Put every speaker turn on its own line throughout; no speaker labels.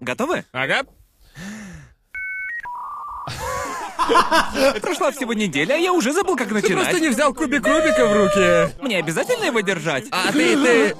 Готовы?
Ага.
Прошла всего неделя, а я уже забыл, как
Ты
начинать.
просто не взял кубик Рубика в руки.
Мне обязательно его держать?
А ты, ты...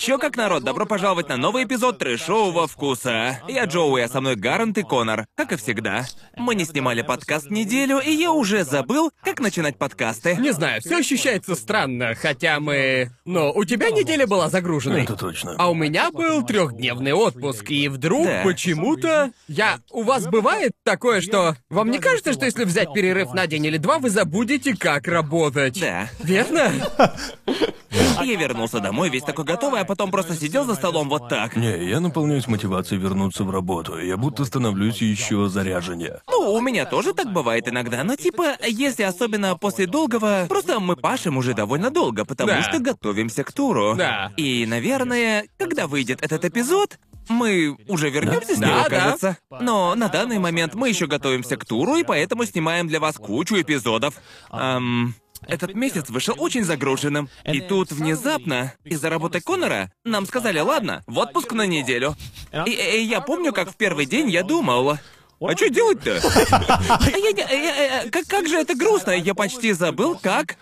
Чё как народ, добро пожаловать на новый эпизод трэшового вкуса. Я Джоуи, а со мной Гарант и Конор, как и всегда. Мы не снимали подкаст неделю, и я уже забыл, как начинать подкасты.
Не знаю, все ощущается странно, хотя мы... Но у тебя неделя была загруженной.
Это точно.
А у меня был трехдневный отпуск, и вдруг
Да.
почему-то я. У вас бывает такое, что вам не кажется, что если взять перерыв на день или два, вы забудете, как работать?
Да.
Верно?
Я вернулся домой весь такой готовый, а потом просто сидел за столом вот так.
Не, я наполняюсь мотивацией вернуться в работу. Я будто становлюсь еще заряженнее.
Ну, у меня тоже так бывает иногда, но типа, если особенно после долгого, просто мы пашем уже довольно долго, потому
Да.
что готовимся к туру.
Да.
И, наверное, когда выйдет этот эпизод, мы уже вернемся с
Да,
него,
да.
кажется. Но на данный момент мы еще готовимся к туру, и поэтому снимаем для вас кучу эпизодов. Эм, этот месяц вышел очень загруженным. И тут внезапно, из-за работы Конора, нам сказали, ладно, в отпуск на неделю. И, и я помню, как в первый день я думал, а что делать-то? А я я- я- как, как же это грустно, я почти забыл, как...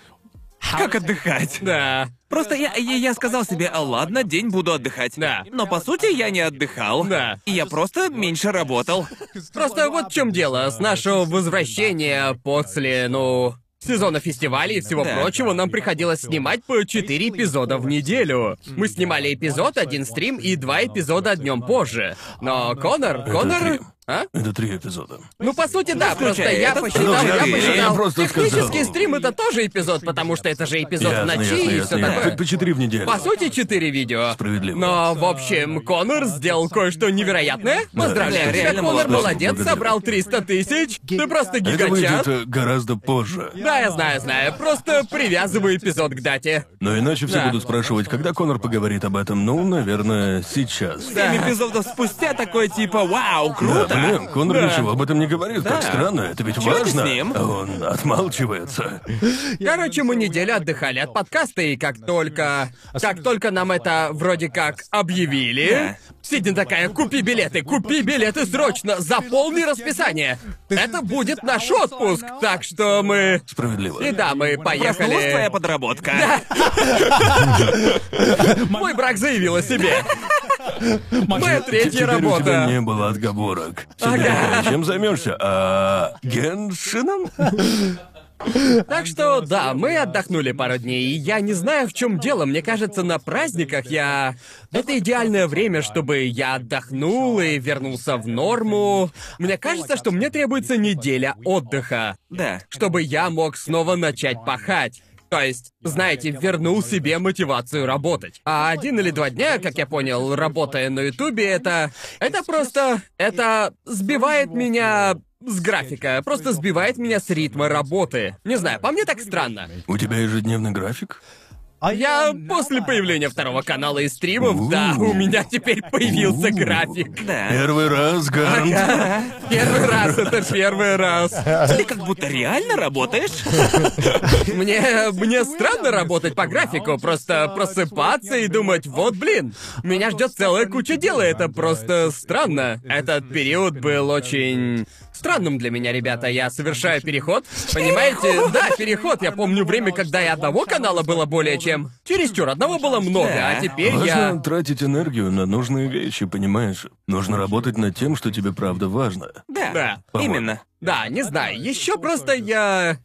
Как отдыхать.
Да.
Просто я, я, я сказал себе, а ладно, день буду отдыхать.
Да.
Но по сути я не отдыхал.
Да.
И я просто меньше работал.
Просто вот в чем дело. С нашего возвращения после, ну, сезона фестивалей и всего
Да.
прочего, нам приходилось снимать по 4 эпизода в неделю. Мы снимали эпизод, один стрим и два эпизода днем позже. Но Конор, Конор... А?
Это три эпизода.
Ну, по сути, да, просто я
этот,
посчитал, я посчитал.
просто
Технический
сказал.
стрим это тоже эпизод, потому что это же эпизод в ночи и все
ясно.
такое.
По, по четыре в неделю.
По сути, четыре видео.
Справедливо.
Но, в общем, Конор сделал кое-что невероятное. Поздравляю
Да,
тебя,
реально
Конор,
молодец.
молодец,
Благодарю.
собрал 300 тысяч. Ты просто
Это
гигачат.
выйдет э, гораздо позже.
Да, я знаю, знаю. Просто привязываю эпизод к дате.
Но иначе все
Да.
будут спрашивать, когда Конор поговорит об этом. Ну, наверное, сейчас.
Семь эпизодов спустя такой типа, вау,
Да,
круто.
Блин, Конор
Да.
ничего об этом не говорит.
Да.
Как странно, это ведь
Чё не
важно.
с ним?
А он отмалчивается.
Короче, мы неделю отдыхали от подкаста, и как только... Как только нам это вроде как объявили...
Да.
Сидин такая, купи билеты, купи билеты срочно, заполни расписание. Это будет наш отпуск, так что мы...
Справедливо.
И да, мы
Проснулась твоя
поехали...
подработка.
Мой брак заявил о себе. Моя третья
Теперь у тебя
работа.
не было отговорок. Теперь чем займешься? А Геншином?
Так что, да, мы отдохнули пару дней, и я не знаю, в чем дело. Мне кажется, на праздниках я... Это идеальное время, чтобы я отдохнул и вернулся в норму. Мне кажется, что мне требуется неделя отдыха,
Да.
чтобы я мог снова начать пахать. То есть, знаете, вернул себе мотивацию работать. А один или два дня, как я понял, работая на Ютубе, это... Это просто... Это сбивает меня с графика, просто сбивает меня с ритма работы. Не знаю, по мне так странно.
У тебя ежедневный график?
Я после появления второго канала и стримов, да, у меня теперь появился график.
Да.
Первый раз, Гарант.
Первый раз, это первый раз.
Ты как будто реально работаешь?
Мне, мне странно работать по графику, просто просыпаться и думать, вот блин, меня ждет целая куча дел, и это просто странно. Этот период был очень странным для меня, ребята. Я совершаю переход. Понимаете? Да, переход. Я помню время, когда и одного канала было более чем. Чересчур, одного было много,
Да.
а теперь
Важно
я.
тратить энергию на нужные вещи, понимаешь? Нужно работать над тем, что тебе правда важно.
Да.
Да.
Именно.
Да, не знаю, еще просто я.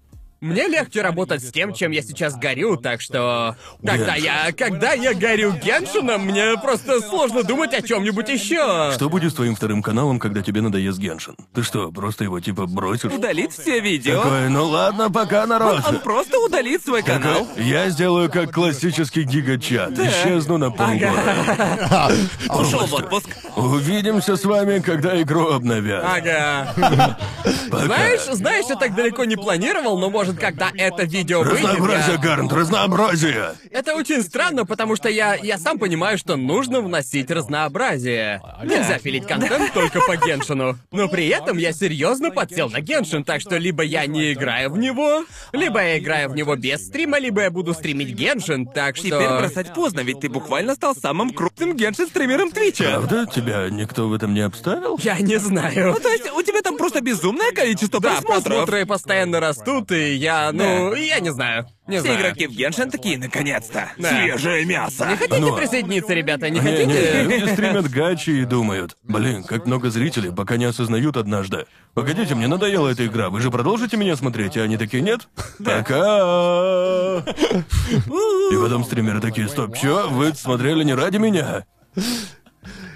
Мне легче работать с тем, чем я сейчас горю, так что... Когда я... Когда я горю Геншином, мне просто сложно думать о чем-нибудь еще.
Что будет с твоим вторым каналом, когда тебе надоест Геншин? Ты что, просто его типа бросишь?
Удалит все видео.
Такой, ну ладно, пока, народ.
Он просто удалит свой канал.
Такой, Я сделаю как классический гигачат. Исчезну на полгода.
Ушел в отпуск.
Увидимся с вами, когда игру обновят.
Ага.
Пока.
Знаешь, знаешь, я так далеко не планировал, но может может, когда это видео выйдет,
Разнообразие,
я-
Гарнт, разнообразие!
Это очень странно, потому что я, я сам понимаю, что нужно вносить разнообразие. Нельзя пилить контент только по Геншину. Но при этом я серьезно подсел на Геншин, так что либо я не играю в него, либо я играю в него без стрима, либо я буду стримить Геншин, так что...
Теперь бросать поздно, ведь ты буквально стал самым крупным геншин-стримером Твича.
Правда? Тебя никто в этом не обставил?
Я не знаю.
Ну, то есть у тебя там просто безумное количество
Да,
просмотров.
просмотры постоянно растут, и я, ну, я не знаю. Не
Все
знаю.
игроки в Геншин такие, наконец-то.
Да.
Свежее мясо.
Не хотите
Ну,
присоединиться, ребята? Не
Не, не,
хотите?
люди стримят гачи и думают, блин, как много зрителей, пока не осознают однажды. Погодите, мне надоела эта игра, вы же продолжите меня смотреть, и они такие, нет? Пока. И потом стримеры такие, стоп, чё, вы смотрели не ради меня?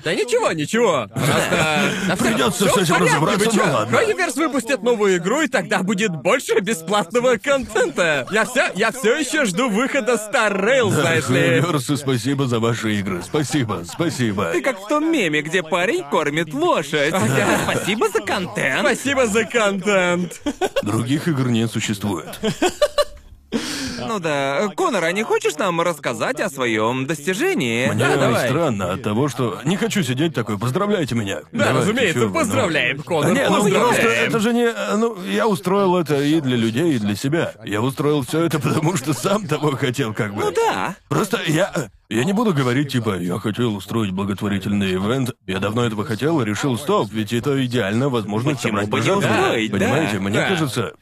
Да ничего, ничего. Просто... Всё
с этим разобраться, ну ладно.
Cryverse выпустит новую игру, и тогда будет больше бесплатного контента. Я все, я все еще жду выхода Star Rail, знаешь ли.
Спасибо за ваши игры, спасибо, спасибо.
Ты как в том меме, где парень кормит лошадь. Спасибо за контент.
Спасибо за контент.
Других игр не существует.
Ну да, Конор, а не хочешь нам рассказать о своем достижении?
Мне
Да, давай.
странно от того, что не хочу сидеть такой, поздравляйте меня.
Да,
Давайте,
разумеется,
чё вы, ну.
поздравляем, Конор,
Не, ну просто это же не... Ну, я устроил это и для людей, и для себя. Я устроил все это, потому что сам того хотел, как бы.
Ну да.
Просто я... Я не буду говорить, типа, я хотел устроить благотворительный ивент, я давно этого хотел и решил, стоп, ведь это идеально возможность
Почему
собрать
бы не
пожертвования.
устроить, да,
Понимаете, мне
да.
кажется,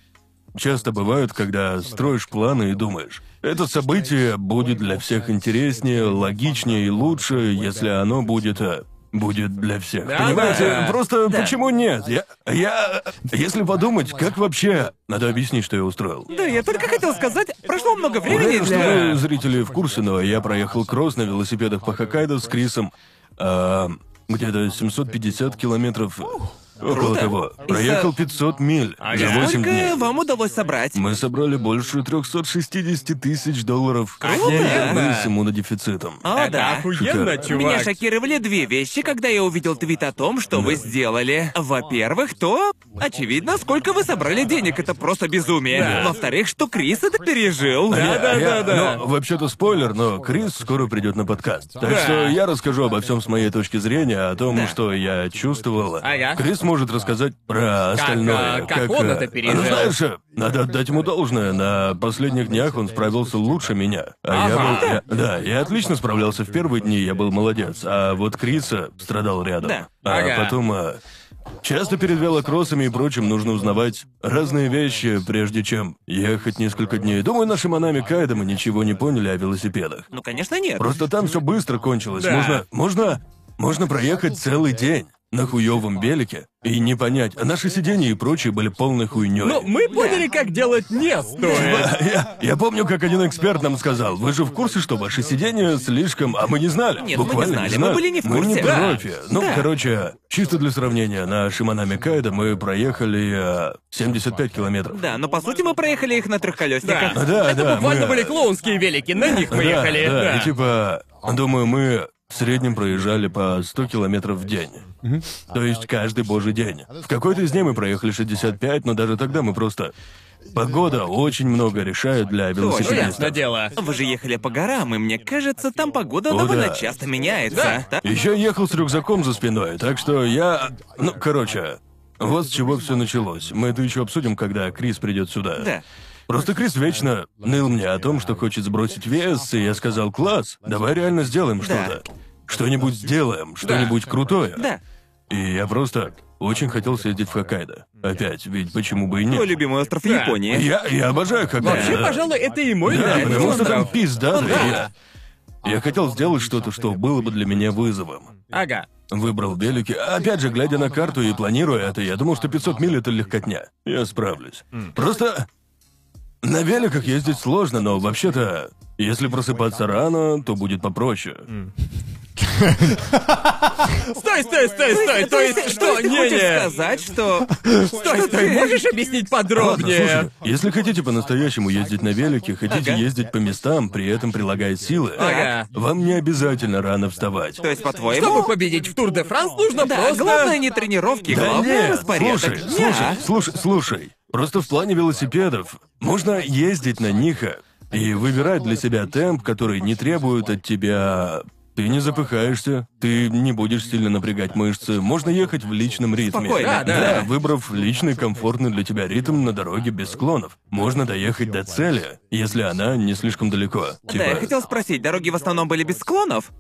часто бывает, когда строишь планы и думаешь, это событие будет для всех интереснее, логичнее и лучше, если оно будет... э, Будет для всех.
Да,
Понимаете?
да.
Просто
Да.
почему нет? Я. Я. Если подумать, как вообще. Надо объяснить, что я устроил.
Да, я только хотел сказать, прошло много времени
Уверен, что
для...
вы, зрители, в курсе, но я проехал кросс на велосипедах по Хоккайдо с Крисом. а, где-то 750 километров. Около
Круто.
того. Проехал
за-
500 миль
Ага.
за 8
Сколько
дней.
вам удалось собрать?
Мы собрали больше 360 тысяч долларов.
Охуенно.
с иммунодефицитом.
О,
Это
да.
охуенно, чувак.
Меня шокировали две вещи, когда я увидел твит о том, что вы сделали. Во-первых, то, очевидно, сколько вы собрали денег, это просто безумие.
Да.
Во-вторых, что Крис это пережил.
Да, да,
Я-
да, да.
Ну, вообще-то спойлер, но Крис скоро придет на подкаст. Так
Да.
что я расскажу обо всем с моей точки зрения, о том,
Да.
что я чувствовал.
Ага.
Крис может рассказать про остальное.
а, как он
э,
это пережил.
Знаешь, э, надо отдать ему должное. На последних днях он справился лучше меня. А я
Ага.
был. я- да, я отлично справлялся в первые дни, я был молодец. А вот Криса страдал рядом.
Да.
А
Ага.
потом. э, Часто перед велокроссами и прочим нужно узнавать разные вещи, прежде чем ехать несколько дней. Думаю, наши Манами Кайда мы ничего не поняли о велосипедах.
Ну, конечно, нет.
Просто там все быстро кончилось.
Да.
Можно, можно, можно проехать целый день на хуёвом велике и не понять, а наши сиденья и прочие были полной хуйней.
Ну, мы поняли, как делать не стоит.
Я, я помню, как один эксперт нам сказал, вы же в курсе, что ваши сиденья слишком... А мы не знали.
Нет, мы не
Буквально
знали, мы были не в
Мы не
курсе. Да.
профи. Ну,
Да.
короче, чисто для сравнения, на Шимана Микайда мы проехали э, 75 километров.
Да, но по сути мы проехали их на трехколесниках.
Да.
Да,
Это
да,
буквально
мы-
были клоунские велики, на них мы
Да,
ехали.
Да,
да.
и типа, думаю, мы в среднем проезжали по 100 километров в день. То есть каждый божий день. В какой-то из дней мы проехали 65, но даже тогда мы просто... Погода очень много решает для
ясно
велосипедистов.
дело.
Вы же ехали по горам, и мне кажется, там погода
О,
довольно
да.
часто меняется.
Да.
Еще ехал с рюкзаком за спиной, так что я... Ну, короче, вот с чего все началось. Мы это еще обсудим, когда Крис придет сюда.
Да.
Просто Крис вечно ныл мне о том, что хочет сбросить вес, и я сказал, класс, давай реально сделаем что-то. Что-нибудь сделаем, что-нибудь крутое.
Да.
И я просто очень хотел съездить в Хоккайдо. Опять, ведь почему бы и нет?
Твой любимый остров
Да.
Японии.
Я, я обожаю Хоккайдо.
Вообще,
да.
пожалуй, это и мой
Да,
любимый
потому что там пизда.
Ну да.
Я, я хотел сделать что-то, что было бы для меня вызовом.
Ага.
Выбрал велики. Опять же, глядя на карту и планируя это, я думал, что 500 миль — это легкотня. Я справлюсь. Просто на великах ездить сложно, но вообще-то, если просыпаться рано, то будет попроще.
Стой, стой, стой, стой, то есть что?
ты
Не,
хочешь
не.
сказать, что...
Стой, стой, можешь объяснить
Ладно,
подробнее?
слушай, если хотите по-настоящему ездить на велике, хотите
Ага.
ездить по местам, при этом прилагая силы,
Ага.
вам не обязательно рано вставать.
То есть, по-твоему...
Чтобы победить в Тур де Франс, нужно
Да,
просто...
главное не тренировки,
Да
главное
нет,
распорядок
слушай,
дня.
слушай, слушай, слушай. Просто в плане велосипедов можно ездить на них и выбирать для себя темп, который не требует от тебя... Ты не запыхаешься, ты не будешь сильно напрягать мышцы, можно ехать в личном ритме.
Спокойно.
Да, да.
выбрав личный комфортный для тебя ритм на дороге без склонов. Можно доехать до цели, если она не слишком далеко. Типа,
Да, я хотел спросить, дороги в основном были без склонов?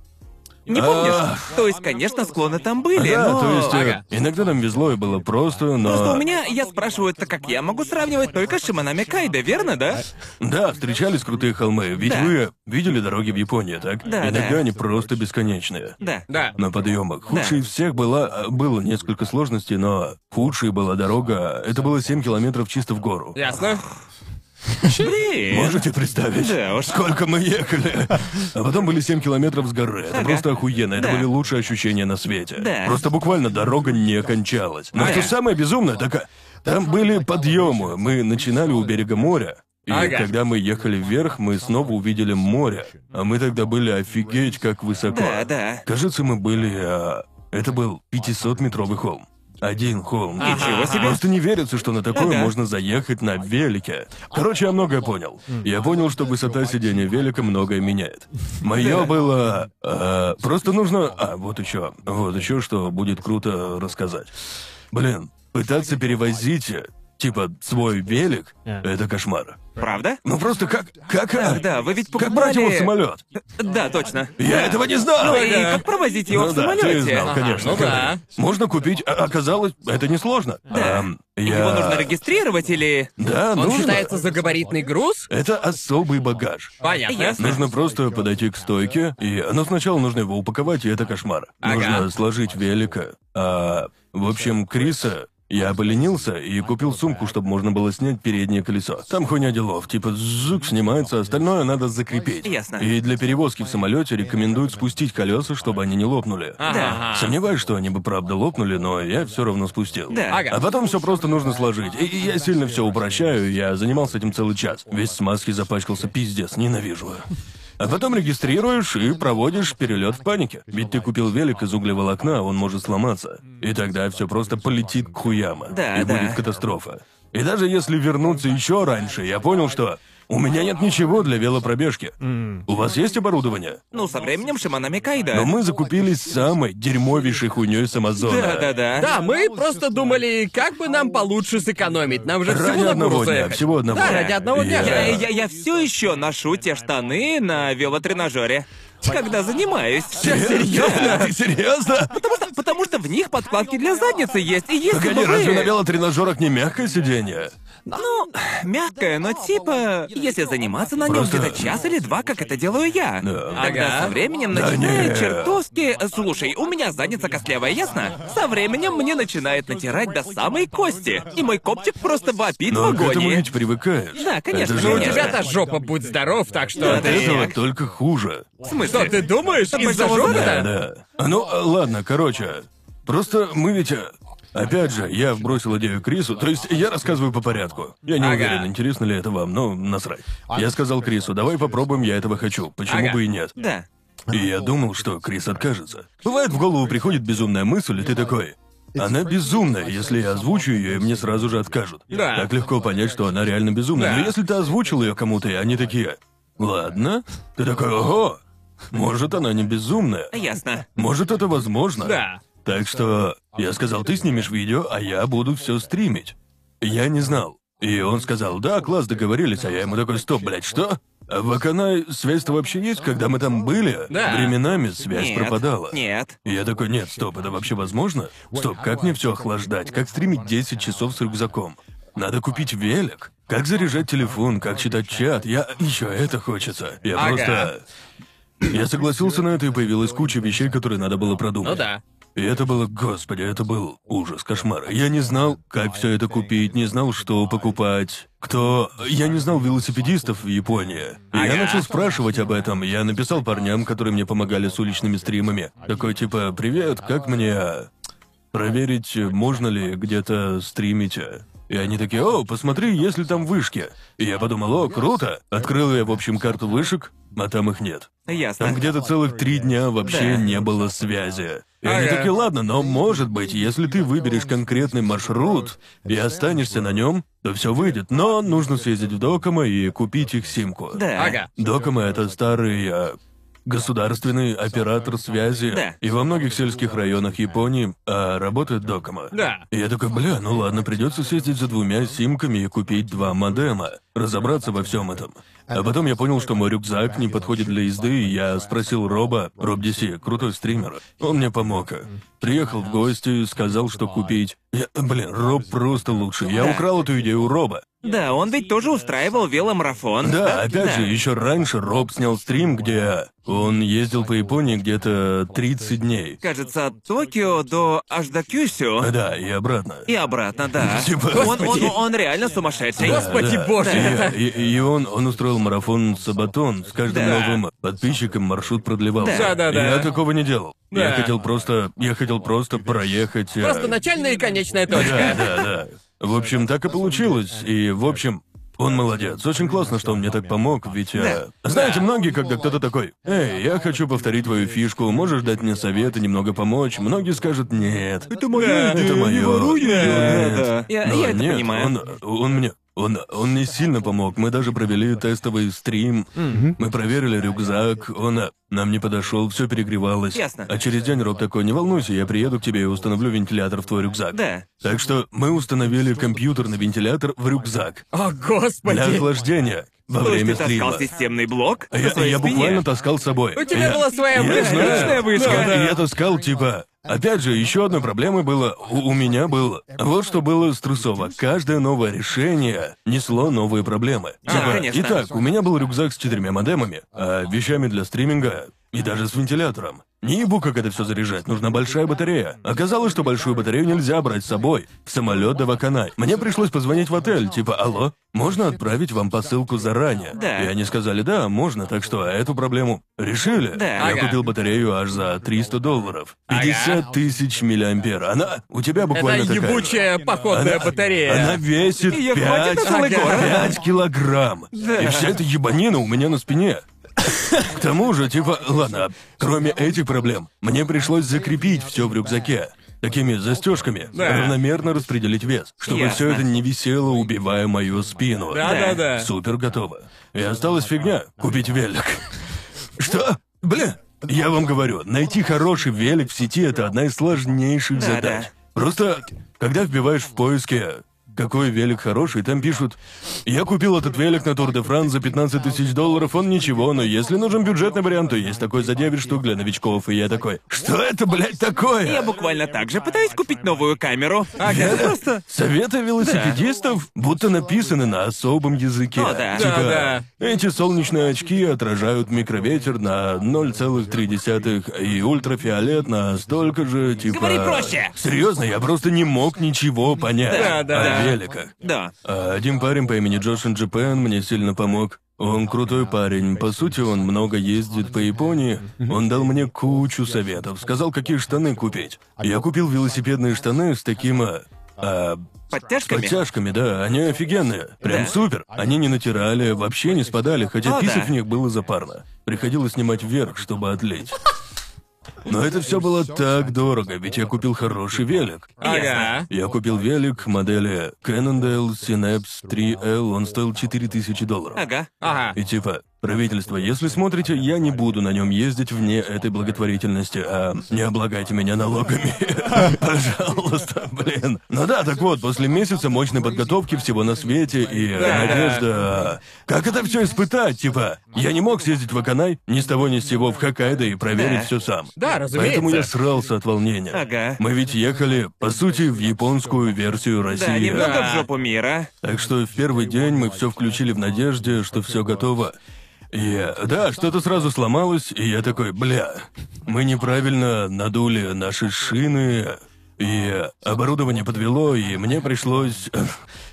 Не помнишь? То есть, конечно, склоны там были,
Да,
но...
то есть э,
Ага.
иногда нам везло и было просто, но...
Просто у меня, я спрашиваю, так как я могу сравнивать только с Шиманами Кайда, верно, да?
Да, встречались крутые холмы, ведь
Да.
вы видели дороги в Японии, так?
Да,
Иногда
да.
они просто бесконечные.
Да.
Да.
На подъемах. Худшей из всех была... э, Было несколько сложностей, но худшей была дорога... Это было 7 километров чисто в гору.
Ясно?
Блин.
Можете представить?
Да уж.
Сколько мы ехали. А потом были 7 километров с горы. Это
Ага.
просто охуенно. Это
Да.
были лучшие ощущения на свете.
Да.
Просто буквально дорога не кончалась. Но
Ага.
что самое безумное, так а, там были подъемы. Мы начинали у берега моря. И
Ага.
когда мы ехали вверх, мы снова увидели море. А мы тогда были офигеть как высоко.
Да, да.
Кажется, мы были... а, Это был 500-метровый холм. Один холм.
Ничего себе.
Просто не верится, что на такое
Ага.
можно заехать на велике. Короче, я многое понял. Я понял, что высота сидения велика многое меняет. Мое было... а, просто нужно... А, вот еще. Вот еще, что будет круто рассказать. Блин, пытаться перевозить, э, типа, свой велик, это кошмар.
Правда?
Ну просто как... Как... а,
Ах, да, вы ведь
Как брать его в
покупали-
самолет?
Да, точно.
Я этого не знал!
Ну и как провозить его
Ну
в
да, ты
самолете?
знал, конечно.
ну да.
Можно купить, а оказалось, это несложно. Ам, я...
Его нужно регистрировать или...
Да,
Он
нужно.
считается за габаритный груз?
Это особый багаж.
Понятно.
Ясно.
Нужно просто подойти к стойке, и... Но сначала нужно его упаковать, и это кошмар.
Ага.
Нужно сложить велика. А, в общем, Криса... Я поленился и купил сумку, чтобы можно было снять переднее колесо. Там хуйня делов, типа зук снимается, остальное надо закрепить.
Ясно.
И для перевозки в самолете рекомендуют спустить колеса, чтобы они не лопнули.
Ага.
Сомневаюсь, что они бы правда лопнули, но я все равно спустил.
Да.
А потом все просто нужно сложить. И, я сильно все упрощаю, я занимался этим целый час. Весь в смазке запачкался, пиздец, ненавижу. А потом регистрируешь и проводишь перелет в панике. Ведь ты купил велик из углеволокна, он может сломаться. И тогда все просто полетит к хуяма.
Да,
и
да.
будет катастрофа. И даже если вернуться еще раньше, я понял, что у меня нет ничего для велопробежки. У вас есть оборудование?
Ну, со временем Шиманами Кайда.
Но мы закупились самой дерьмовейшей хуйней с Амазона.
Да-да-да.
Да, мы просто думали, как бы нам получше сэкономить. Нам же
Ради
всего на
одного
гору
дня,
заехать.
всего одного.
Да, ради одного дня.
Я,
я, я все еще ношу те штаны на велотренажере. Когда занимаюсь.
Серьезно? Ты серьезно?
Потому что, потому что в них подкладки для задницы есть. И если
Погоди,
бы вы...
разве на велотренажерах не мягкое сиденье?
Ну, мягкое, но типа, если заниматься на нем
Просто-
где-то час или два, как это делаю я,
Да.
тогда
Ага.
со временем
Да
начинает
не.
чертовски... Слушай, у меня задница костлявая, ясно? Со временем мне начинает натирать до самой кости, и мой копчик просто вопит
Но
в агонии.
ведь привыкаешь.
Да, конечно,
Это же...
Ну, у тебя-то жопа будь здоров, так что
Да,
От
да,
ты...
этого только хуже.
В смысле?
Что, ты думаешь, из-за
зада?
Да, да. А Ну, а, ладно, короче. Просто мы ведь... а, Опять же, я вбросил идею Крису, то есть я рассказываю по порядку. Я не
Ага.
уверен, интересно ли это вам, но насрать. Я сказал Крису, давай попробуем, я этого хочу. Почему
Ага.
бы и нет?
Да.
И я думал, что Крис откажется. Бывает, в голову приходит безумная мысль, и ты такой... Она безумная, если я озвучу ее, и мне сразу же откажут.
Да.
Так легко понять, что она реально безумная.
Да.
Но если ты озвучил ее кому-то, и они такие... Ладно. Ты такой, ого! Может, она не безумная.
Ясно.
Может, это возможно.
Да.
Так что я сказал, ты снимешь видео, а я буду все стримить. Я не знал. И он сказал, да, класс, договорились, а я ему такой, стоп, блядь, что? А в Аканай связь-то вообще есть, когда мы там были?
Да.
Временами связь
Нет.
пропадала.
Нет.
Я такой, нет, стоп, это вообще возможно? Стоп, как мне все охлаждать? Как стримить 10 часов с рюкзаком? Надо купить велик. Как заряжать телефон, как читать чат? Я еще это хочется. Я
Ага.
просто... Я согласился на это, и появилась куча вещей, которые надо было продумать.
Ну да.
И это было, господи, это был ужас, кошмар. Я не знал, как все это купить, не знал, что покупать. Кто... Я не знал велосипедистов в Японии. И я начал спрашивать об этом. Я написал парням, которые мне помогали с уличными стримами. Такой типа, привет, как мне проверить, можно ли где-то стримить? И они такие, о, посмотри, есть ли там вышки. И я подумал, о, круто. Открыл я, в общем, карту вышек, а там их нет.
Ясно.
Там где-то целых три дня вообще
Да.
не было связи. И они
Ага.
такие, ладно, но может быть, если ты выберешь конкретный маршрут и останешься на нем, то все выйдет. Но нужно съездить в Докомо и купить их симку.
Да.
Ага.
Докомо это старый а, государственный оператор связи.
Да.
И во многих сельских районах Японии а, работает Докомо.
Да.
И я такой, бля, ну ладно, придется съездить за двумя симками и купить два модема. Разобраться во всем этом. А потом я понял, что мой рюкзак не подходит для езды, и я спросил Роба, Роб DC, крутой стример. Он мне помог. Приехал в гости, сказал, что купить. Я, блин, Роб просто лучший. Я
Да.
украл эту идею у Роба.
Да, он ведь тоже устраивал веломарафон.
Да, опять
Да.
же, еще раньше Роб снял стрим, где он ездил по Японии где-то 30 дней.
Кажется, от Токио до аж до Кюсю.
Да, и обратно.
И обратно, да.
Типа-
Он, он, он реально сумасшедший.
Господи
Да,
боже.
да. И, и он, он устроил марафон Сабатон. С каждым
Да.
новым подписчиком маршрут продлевался.
Да, да, да.
Я такого не делал. Я
Да.
хотел просто. Я хотел просто проехать. э,
Просто начальная и конечная
Да,
точка.
да, да. В общем, так и получилось. И, в общем, он молодец. Очень классно, что он мне так помог, ведь... э, Знаете, многие, когда кто-то такой, «Эй, я хочу повторить твою фишку, можешь дать мне совет и немного помочь?» Многие скажут, «Нет, это
Да,
идея,
не
моё,
воруй
нет».
её». Да. Я-
Но
я это
нет,
понимаю.
Он, он мне... Он, он мне сильно помог. Мы даже провели тестовый стрим. Мы проверили рюкзак. Он а, нам не подошел, все перегревалось.
Ясно.
А через день Роб такой, не волнуйся, я приеду к тебе и установлю вентилятор в твой рюкзак.
Да.
Так что мы установили компьютерный вентилятор в рюкзак
О,
для
господи.
охлаждения во
есть
время
ты
стрима.
таскал системный блок
А
на
я,
своей
я
спине?
буквально таскал с собой.
У тебя
Я-
была своя
я
вышка.
знаю.
Личная вышка.
Да,
Да.
и я таскал, типа... Опять же, еще одной проблемой было... У, у меня было... Вот что было стрессово. Каждое новое решение несло новые проблемы.
А,
Типа,
конечно.
Итак, у меня был рюкзак с четырьмя модемами, а вещами для стриминга и даже с вентилятором. Не ебу, как это все заряжать, нужна большая батарея. Оказалось, что большую батарею нельзя брать с собой в самолет до Ваканай. Мне пришлось позвонить в отель, типа, алло, можно отправить вам посылку заранее?
Да.
И они сказали, да, можно, так что эту проблему решили.
Да.
Я купил батарею аж за 300 долларов. 50 тысяч миллиампер. Она у тебя
Это
буквально такая.
ебучая походная
Она-
батарея.
Она весит
Её хватит
5,
на целый город.
килограмм. И вся эта ебанина у меня на спине. К тому же, типа, ладно, кроме этих проблем, мне пришлось закрепить все в рюкзаке. Такими застежками
Да.
равномерно распределить вес, чтобы
Ясно.
все это не висело, убивая мою спину.
Да-да-да.
Супер готово. И осталась фигня — купить велик. Что? Бля, я вам говорю, найти хороший велик в сети — это одна из сложнейших
Да,
задач.
да.
Просто, когда вбиваешь в поиске какой велик хороший, там пишут «Я купил этот велик на Тур де Франс за 15 тысяч долларов, он ничего, но если нужен бюджетный вариант, то есть такой за 9 штук для новичков». И я такой «Что это, блядь, такое?»
Я буквально так же пытаюсь купить новую камеру.
Ага.
Просто...
Советы велосипедистов будто написаны на особом языке.
О, да.
Типа,
Да,
эти солнечные очки отражают микроветер на 0,3 и ультрафиолет на столько же, типа...
Говори проще.
Серьезно, я просто не мог ничего понять
Да, да.
о великах.
Да.
А один парень по имени Джошин Джипен мне сильно помог. Он крутой парень. По сути, он много ездит по Японии. Он дал мне кучу советов. Сказал, какие штаны купить. Я купил велосипедные штаны с таким... а, а, с
Подтяжками?
подтяжками, да, они офигенные. Прям
Да.
супер. Они не натирали, вообще не спадали, хотя
О,
писать
да.
в них было запарно. Приходилось снимать вверх, чтобы отлить. Но это все было так дорого, ведь я купил хороший велик.
Ага.
Я купил велик модели Cannondale Synapse 3L, он стоил 4000 долларов.
Ага.
Ага.
И типа, правительство, если смотрите, я не буду на нем ездить вне этой благотворительности, а не облагайте меня налогами. Пожалуйста, блин. Ну да, так вот, после месяца мощной подготовки всего на свете и
Да.
надежда... Как это все испытать, типа? Я не мог съездить в Аканай ни с того ни с сего в Хоккайдо и проверить
Да.
все сам.
Да,
Поэтому я
разумеется.
срался от волнения.
Ага.
Мы ведь ехали, по сути, в японскую версию
Да,
России.
немного
Да.
в жопу мира.
Так что в первый день мы все включили в надежде, что все готово. И да, что-то сразу сломалось, и я такой, бля, мы неправильно надули наши шины. И оборудование подвело, и мне пришлось... э,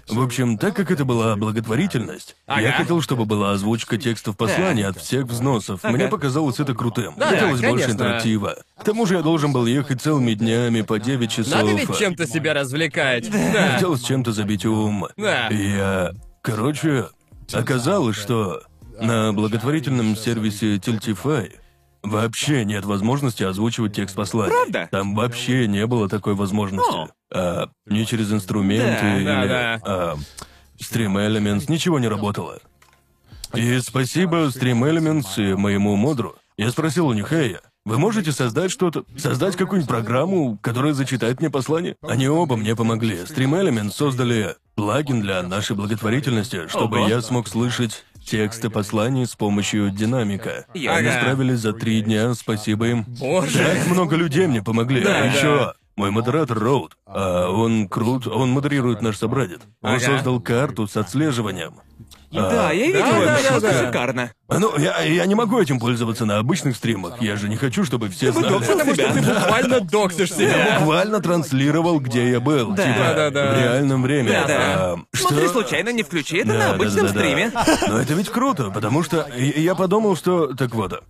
В общем, так как это была благотворительность, я
Ага.
хотел, чтобы была озвучка текстов посланий от всех взносов. Мне показалось это крутым.
Да,
Хотелось
да,
больше интерактива. К тому же я должен был ехать целыми днями по 9 часов.
Надо ведь чем-то себя развлекать. Да.
Хотелось чем-то забить ум.
Да.
Я... Короче, оказалось, что на благотворительном сервисе Tiltify вообще нет возможности озвучивать текст послания.
Правда?
Там вообще не было такой возможности.
О.
А, ни через инструменты
Да,
или...
да, да.
а, Stream Elements, ничего не работало. И спасибо Stream Elements и моему модру. Я спросил у них, эй, вы можете создать что-то, создать какую-нибудь программу, которая зачитает мне послание? Они оба мне помогли. Stream Elements создали плагин для нашей благотворительности, чтобы
Ого.
я смог слышать тексты посланий с помощью динамика.
Я-
Они справились за три дня, спасибо им.
Боже.
Так много людей мне помогли.
Да,
а
да.
еще мой модератор Роуд, а он крут, он модерирует наш собратьев. Он
Ага.
создал карту с отслеживанием.
Да, я видел
да,
это,
да, да.
шикарно.
А Ну, я, я не могу этим пользоваться на обычных стримах. Я же не хочу, чтобы все знали.
доксил
Потому что ты буквально доксишь
Я
себя.
буквально транслировал, где я был.
Да.
Типа,
Да-да-да.
в реальном времени.
Да-да.
А,
Смотри,
что-
случайно не включи это
Да,
на
да,
обычном
да, да, да.
стриме.
Но это ведь круто, потому что я я подумал, что... Так вот,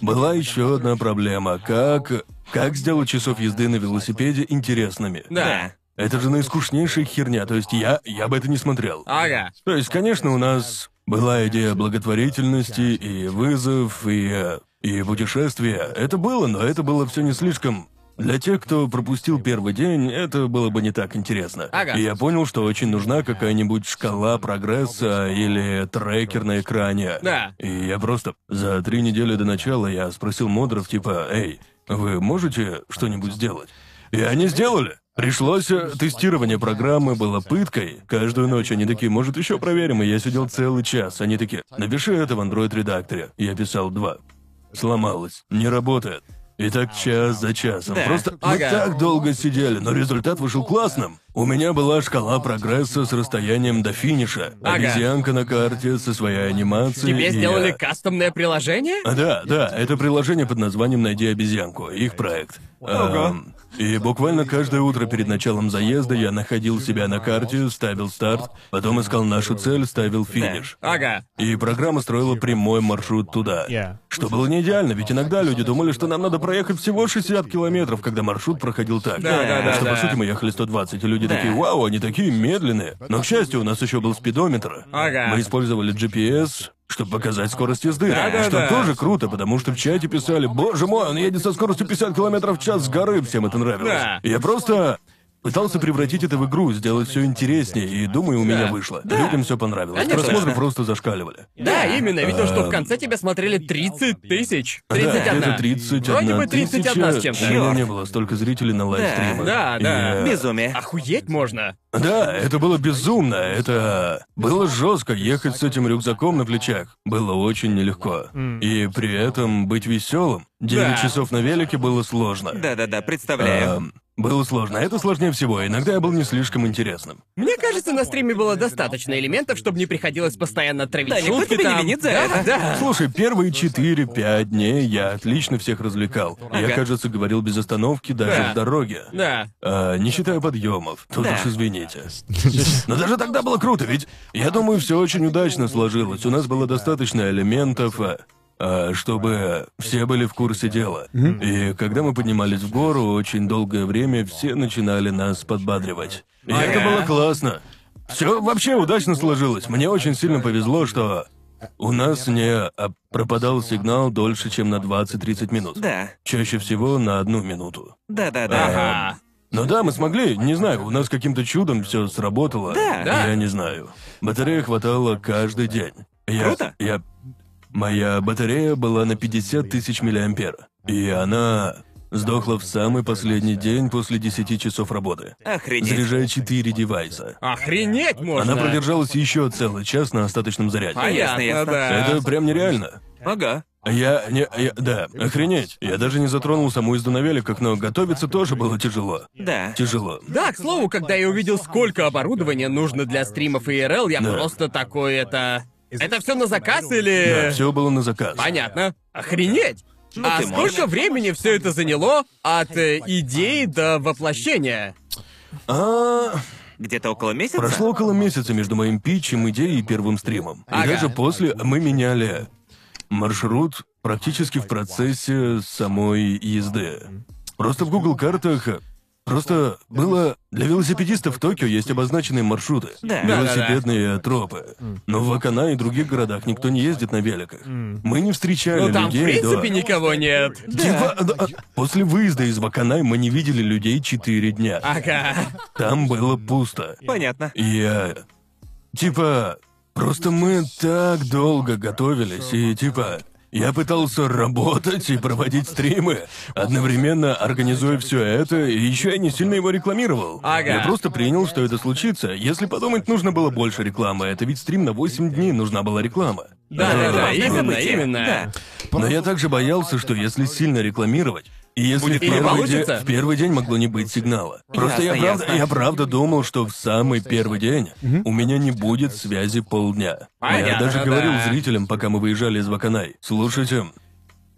была еще одна проблема. Как... Как сделать часов езды на велосипеде интересными?
Да.
Это же наискучнейшая херня, то есть я... Я бы это не смотрел.
Ага.
То есть, конечно, у нас была идея благотворительности и вызов, и, и путешествия. Это было, но это было все не слишком... Для тех, кто пропустил первый день, это было бы не так интересно.
Ага.
И я понял, что очень нужна какая-нибудь шкала прогресса или трекер на экране.
Да.
И я просто... За три недели до начала я спросил модеров, типа, «Эй, вы можете что-нибудь сделать?» И они сделали. Пришлось... э, Тестирование программы было пыткой. Каждую ночь они такие, может, еще проверим, и я сидел целый час. Они такие, напиши это в Android-редакторе. Я писал два. Сломалось. Не работает. И так час за часом.
Да.
Просто мы
Ага.
так долго сидели, но результат вышел классным. У меня была шкала прогресса с расстоянием до финиша.
Ага.
Обезьянка на карте со своей анимацией.
Тебе
и
сделали
я-
кастомное приложение?
а, Да, да, это приложение под названием «Найди обезьянку», их проект. Ам, и буквально каждое утро перед началом заезда я находил себя на карте, ставил старт, потом искал нашу цель, ставил финиш.
Ага.
И программа строила прямой маршрут туда. Что было не идеально, ведь иногда люди думали, что нам надо проехать всего 60 километров, когда маршрут проходил так.
Да, да, да,
Что,
да.
по сути, мы ехали 120, и люди
Да.
такие, вау, они такие медленные. Но, к счастью, у нас еще был спидометр.
Ага.
Мы использовали GPS, чтобы показать скорость езды.
Да, да,
что
да.
тоже круто, потому что в чате писали, боже мой, он едет со скоростью 50 километров в час с горы, всем это нравилось.
Да.
Я просто пытался превратить это в игру, сделать все интереснее, и думаю, у меня вышло. Людям все понравилось.
Конечно.
Просмотры просто зашкаливали.
Да, именно, ведь то, что в конце тебя смотрели 30 тысяч. 31.
Да, где-то 31
Вроде бы 31 с чем-то.
У меня
Чёрт.
не было столько зрителей на лайвстримах.
Да, да.
э,
Безумие.
Охуеть можно.
Да, это было безумно. Это было жестко ехать с этим рюкзаком на плечах. Было очень нелегко. И при этом быть веселым. Девять
Да.
часов на велике было сложно.
Да-да-да, представляю.
Эм, было сложно. Это сложнее всего. Иногда я был не слишком интересным.
Мне кажется, на стриме было достаточно элементов, чтобы не приходилось постоянно травить
Да, никто
шутки
тебя не
там.
винит за
да,
это.
Да,
Слушай, первые 4-5 дней я отлично всех развлекал. Я,
Ага.
кажется, говорил без остановки даже
Да.
в дороге.
да.
А, не считая подъемов. Тут
Да.
уж извините. Но даже тогда было круто, ведь я думаю, все очень удачно сложилось. У нас было достаточно элементов, а, а, чтобы все были в курсе дела. И когда мы поднимались в гору, очень долгое время все начинали нас подбадривать. И это было классно. Все вообще удачно сложилось. Мне очень сильно повезло, что у нас не а, пропадал сигнал дольше, чем на 20-30 минут.
Да.
Чаще всего на одну минуту.
Да-да-да.
Ага.
Ну да, мы смогли, не знаю, у нас каким-то чудом все сработало.
Да.
Да.
Я не знаю. Батареи хватало каждый день. Я,
Круто.
Я... Моя батарея была на 50 тысяч миллиампер. И она сдохла в самый последний день после 10 часов работы.
Охренеть.
Заряжая 4 девайса.
Охренеть можно.
Она продержалась еще целый час на остаточном заряде.
Понятно,
Ясно, ясно.
да.
Это прям нереально.
Ага.
Я не... Я, да, охренеть. Я даже не затронул саму езду на великах, но готовиться тоже было тяжело.
Да.
Тяжело.
Да, к слову, когда я увидел, сколько оборудования нужно для стримов IRL, я
Да.
просто такой, это... Это все на заказ
Да,
или...
все было на заказ.
Понятно. Охренеть! А
ты
сколько
можешь.
времени все это заняло от э, идеи до воплощения?
А,
Где-то около месяца?
прошло около месяца между моим питчем, идеей и первым стримом. И
Ага.
даже после мы меняли маршрут практически в процессе самой езды. Просто в Google картах Просто было... Для велосипедистов в Токио есть обозначенные маршруты.
Да.
Велосипедные тропы. Но в Акана и других городах никто не ездит на великах. Мы не встречали
Ну там, в
людей
принципе,
до...
никого нет.
Типа, да, после выезда из Ваканай мы не видели людей четыре дня.
Ага.
Там было пусто.
Понятно.
Я... Типа... Просто мы так долго готовились, и типа... Я пытался работать и проводить стримы, одновременно организуя все это, и еще я не сильно его рекламировал.
Ага.
Я просто принял, что это случится. Если подумать, нужно было больше рекламы. Это ведь стрим на 8 дней, нужна была реклама.
Да, да, да,
Важное
именно,
событие.
именно.
Да.
Но я также боялся, что если сильно рекламировать, если
Будет
в, первый день, в первый день могло не быть сигнала. Просто я, правда,
ясно.
я правда думал, что в самый первый день у меня не будет связи полдня. я даже говорил
да.
зрителям, пока мы выезжали из Ваканай. Слушайте,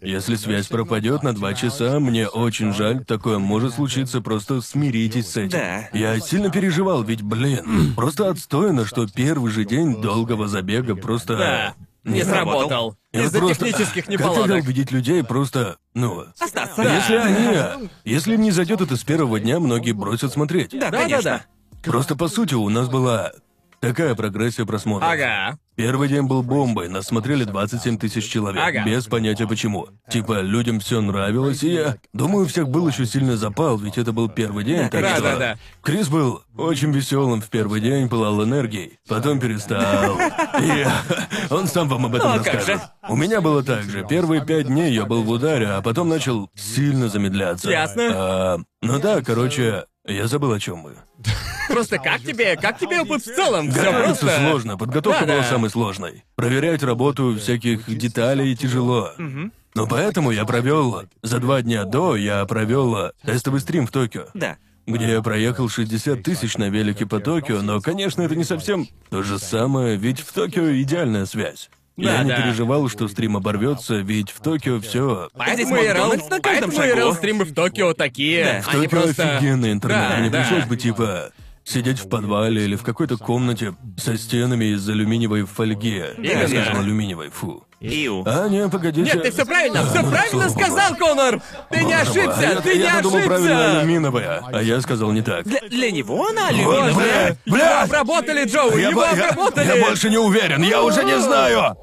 если связь пропадет на два часа, мне очень жаль, такое может случиться, просто смиритесь с этим.
Да.
Я сильно переживал, ведь, блин, просто отстойно, что первый же день долгого забега просто...
Да. Не
сработал.
Из-за
просто-
технических
Как тогда
неполадок.
убедить людей просто, ну...
Остаться.
Если они... Если им не зайдет это с первого дня, многие бросят смотреть.
Да,
Да, да,
конечно.
да.
Просто по сути у нас была такая прогрессия просмотров.
Ага.
Первый день был бомбой, нас смотрели 27 тысяч человек,
Ага.
без понятия почему. Типа, людям все нравилось, и я думаю, у всех был еще сильный запал, ведь это был первый день, так
Да,
что...
да, да.
Крис был очень веселым в первый день, пылал энергией, потом перестал. И он сам вам об этом расскажет.
же?
У меня было так же. Первые пять дней я был в ударе, а потом начал сильно замедляться.
Ясно.
А, ну да, короче, я забыл, о чем мы.
Просто как тебе, как тебе опыт в целом? Все
Готовиться
просто...
сложно, подготовка
Да,
была самой сложной. Проверять работу всяких деталей тяжело. Но поэтому я провел за два дня до я провел тестовый стрим в Токио.
Да.
Где я проехал 60 тысяч на велике по Токио, но, конечно, это не совсем то же самое, ведь в Токио идеальная связь.
Да,
я не
да.
переживал, что стрим оборвется, ведь в Токио все.
Поэтому
Здесь Макдональдс на каждом шагу.
Стримы в Токио такие.
В
Они
Токио
просто...
офигенный интернет.
Да,
Мне
да.
пришлось бы типа сидеть в подвале или в какой-то комнате со стенами из алюминиевой фольги. Я скажу алюминиевой, фу.
Иу.
А, не, погодите.
Нет, ты все правильно, все правильно сказал, Конор! Ты не ошибся, ты не
я думал правильно
ошибся!
алюминовая, а я сказал не так.
Для, него она
блядь,
Его обработали, Джоу, его обработали!
я больше не уверен, я уже не знаю!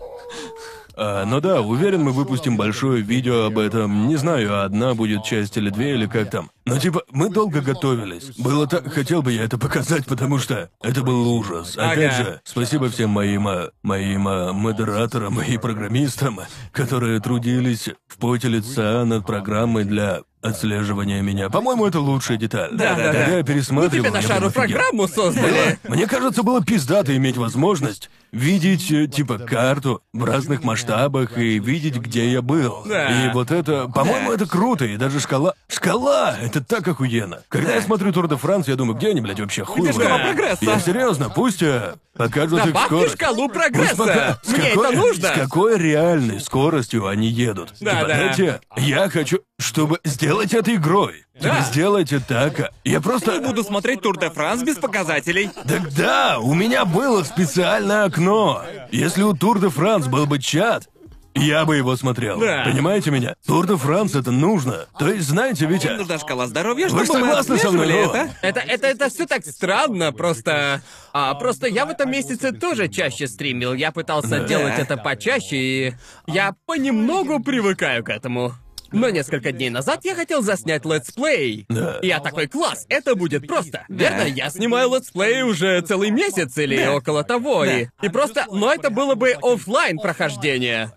А, ну да, уверен, мы выпустим большое видео об этом. Не знаю, одна будет часть или две, или как там. Но типа, мы долго готовились. Было так, хотел бы я это показать, потому что это был ужас. Опять
Ага.
же, спасибо всем моим, а, моим а, модераторам и программистам, которые трудились в поте лица над программой для отслеживания меня. По-моему, это лучшая деталь.
Да, да,
Когда
да.
я
Мы
пересматривал,
тебе на
я
шару
офигел.
программу создали.
Мне кажется, было пиздато иметь возможность видеть, э, типа, карту в разных масштабах и видеть, где я был.
Да.
И вот это, по-моему, это круто, и даже шкала... Шкала! Это так охуенно. Когда я смотрю Тур де Франс, я думаю, где они, блядь, вообще хуй
Где шкала
знает.
прогресса?
Я серьезно, пусть э, покажут их
Добавьте
скорость.
шкалу
Пусть пока-
прогресса!
с
Мне
какой-
это нужно!
С какой реальной скоростью они едут?
Да,
типа,
да.
знаете, я хочу, чтобы сделать это игрой. Типа,
Да.
сделайте так. а- Я просто...
Буду смотреть Тур де Франс без показателей.
Так да, у меня было специальное окно. Если у Тур де Франс был бы чат, я бы его смотрел.
Да.
Понимаете меня? Тур де Франс это нужно. То есть, знаете, Витя,
Им нужна шкала здоровья,
Вы
чтобы мы
согласны со мной,
это.
Это, это, это все так странно, просто... А, просто я в этом месяце тоже чаще стримил. Я пытался
Да.
делать это почаще, и я понемногу привыкаю к этому. Но несколько дней назад я хотел заснять летсплей.
Да.
И я такой, класс, это будет просто. Верно, я снимаю летсплей уже целый месяц или
Да.
около того, и, и просто... Но это было бы оффлайн прохождение.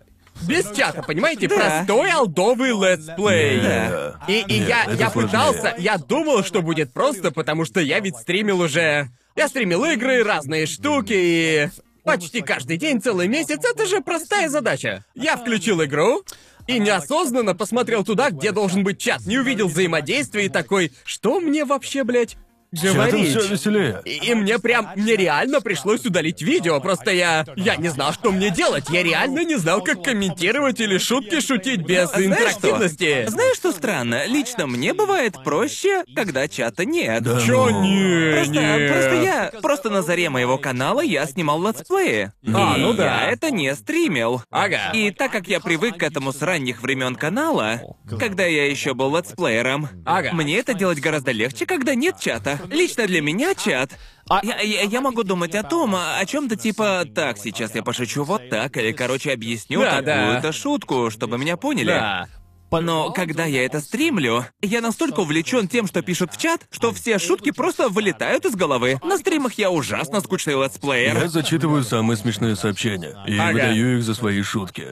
Без чата, понимаете?
Да.
Простой олдовый летсплей.
Да.
И, и
Нет,
я, я
сложнее.
пытался, я думал, что будет просто, потому что я ведь стримил уже... Я стримил игры, разные штуки и... Почти каждый день, целый месяц, это же простая задача. Я включил игру и неосознанно посмотрел туда, где должен быть чат, не увидел взаимодействия и такой, что мне вообще, блядь? Говорить.
все веселее.
И, и мне прям, мне реально пришлось удалить видео, просто я, я не знал, что мне делать, я реально не знал, как комментировать или шутки шутить без
А знаешь что?
интерактивности.
Знаешь, что странно? Лично мне бывает проще, когда чата нет.
Да
Чё
ну.
не,
Просто,
не.
просто я... Просто на заре моего канала я снимал летсплеи.
А,
и
ну да.
я это не стримил.
Ага.
И так как я привык к этому с ранних времен канала, когда я еще был летсплеером,
Ага.
мне это делать гораздо легче, когда нет чата. Лично для меня чат. Я, я, я могу думать о том, о чем-то типа «Так, сейчас я пошучу вот так», или, короче, объясню
Да, да.
такую-то шутку, чтобы меня поняли.
Да.
Но когда я это стримлю, я настолько увлечен тем, что пишут в чат, что все шутки просто вылетают из головы. На стримах я ужасно скучный летсплеер.
Я зачитываю самые смешные сообщения и
Ага.
выдаю их за свои шутки.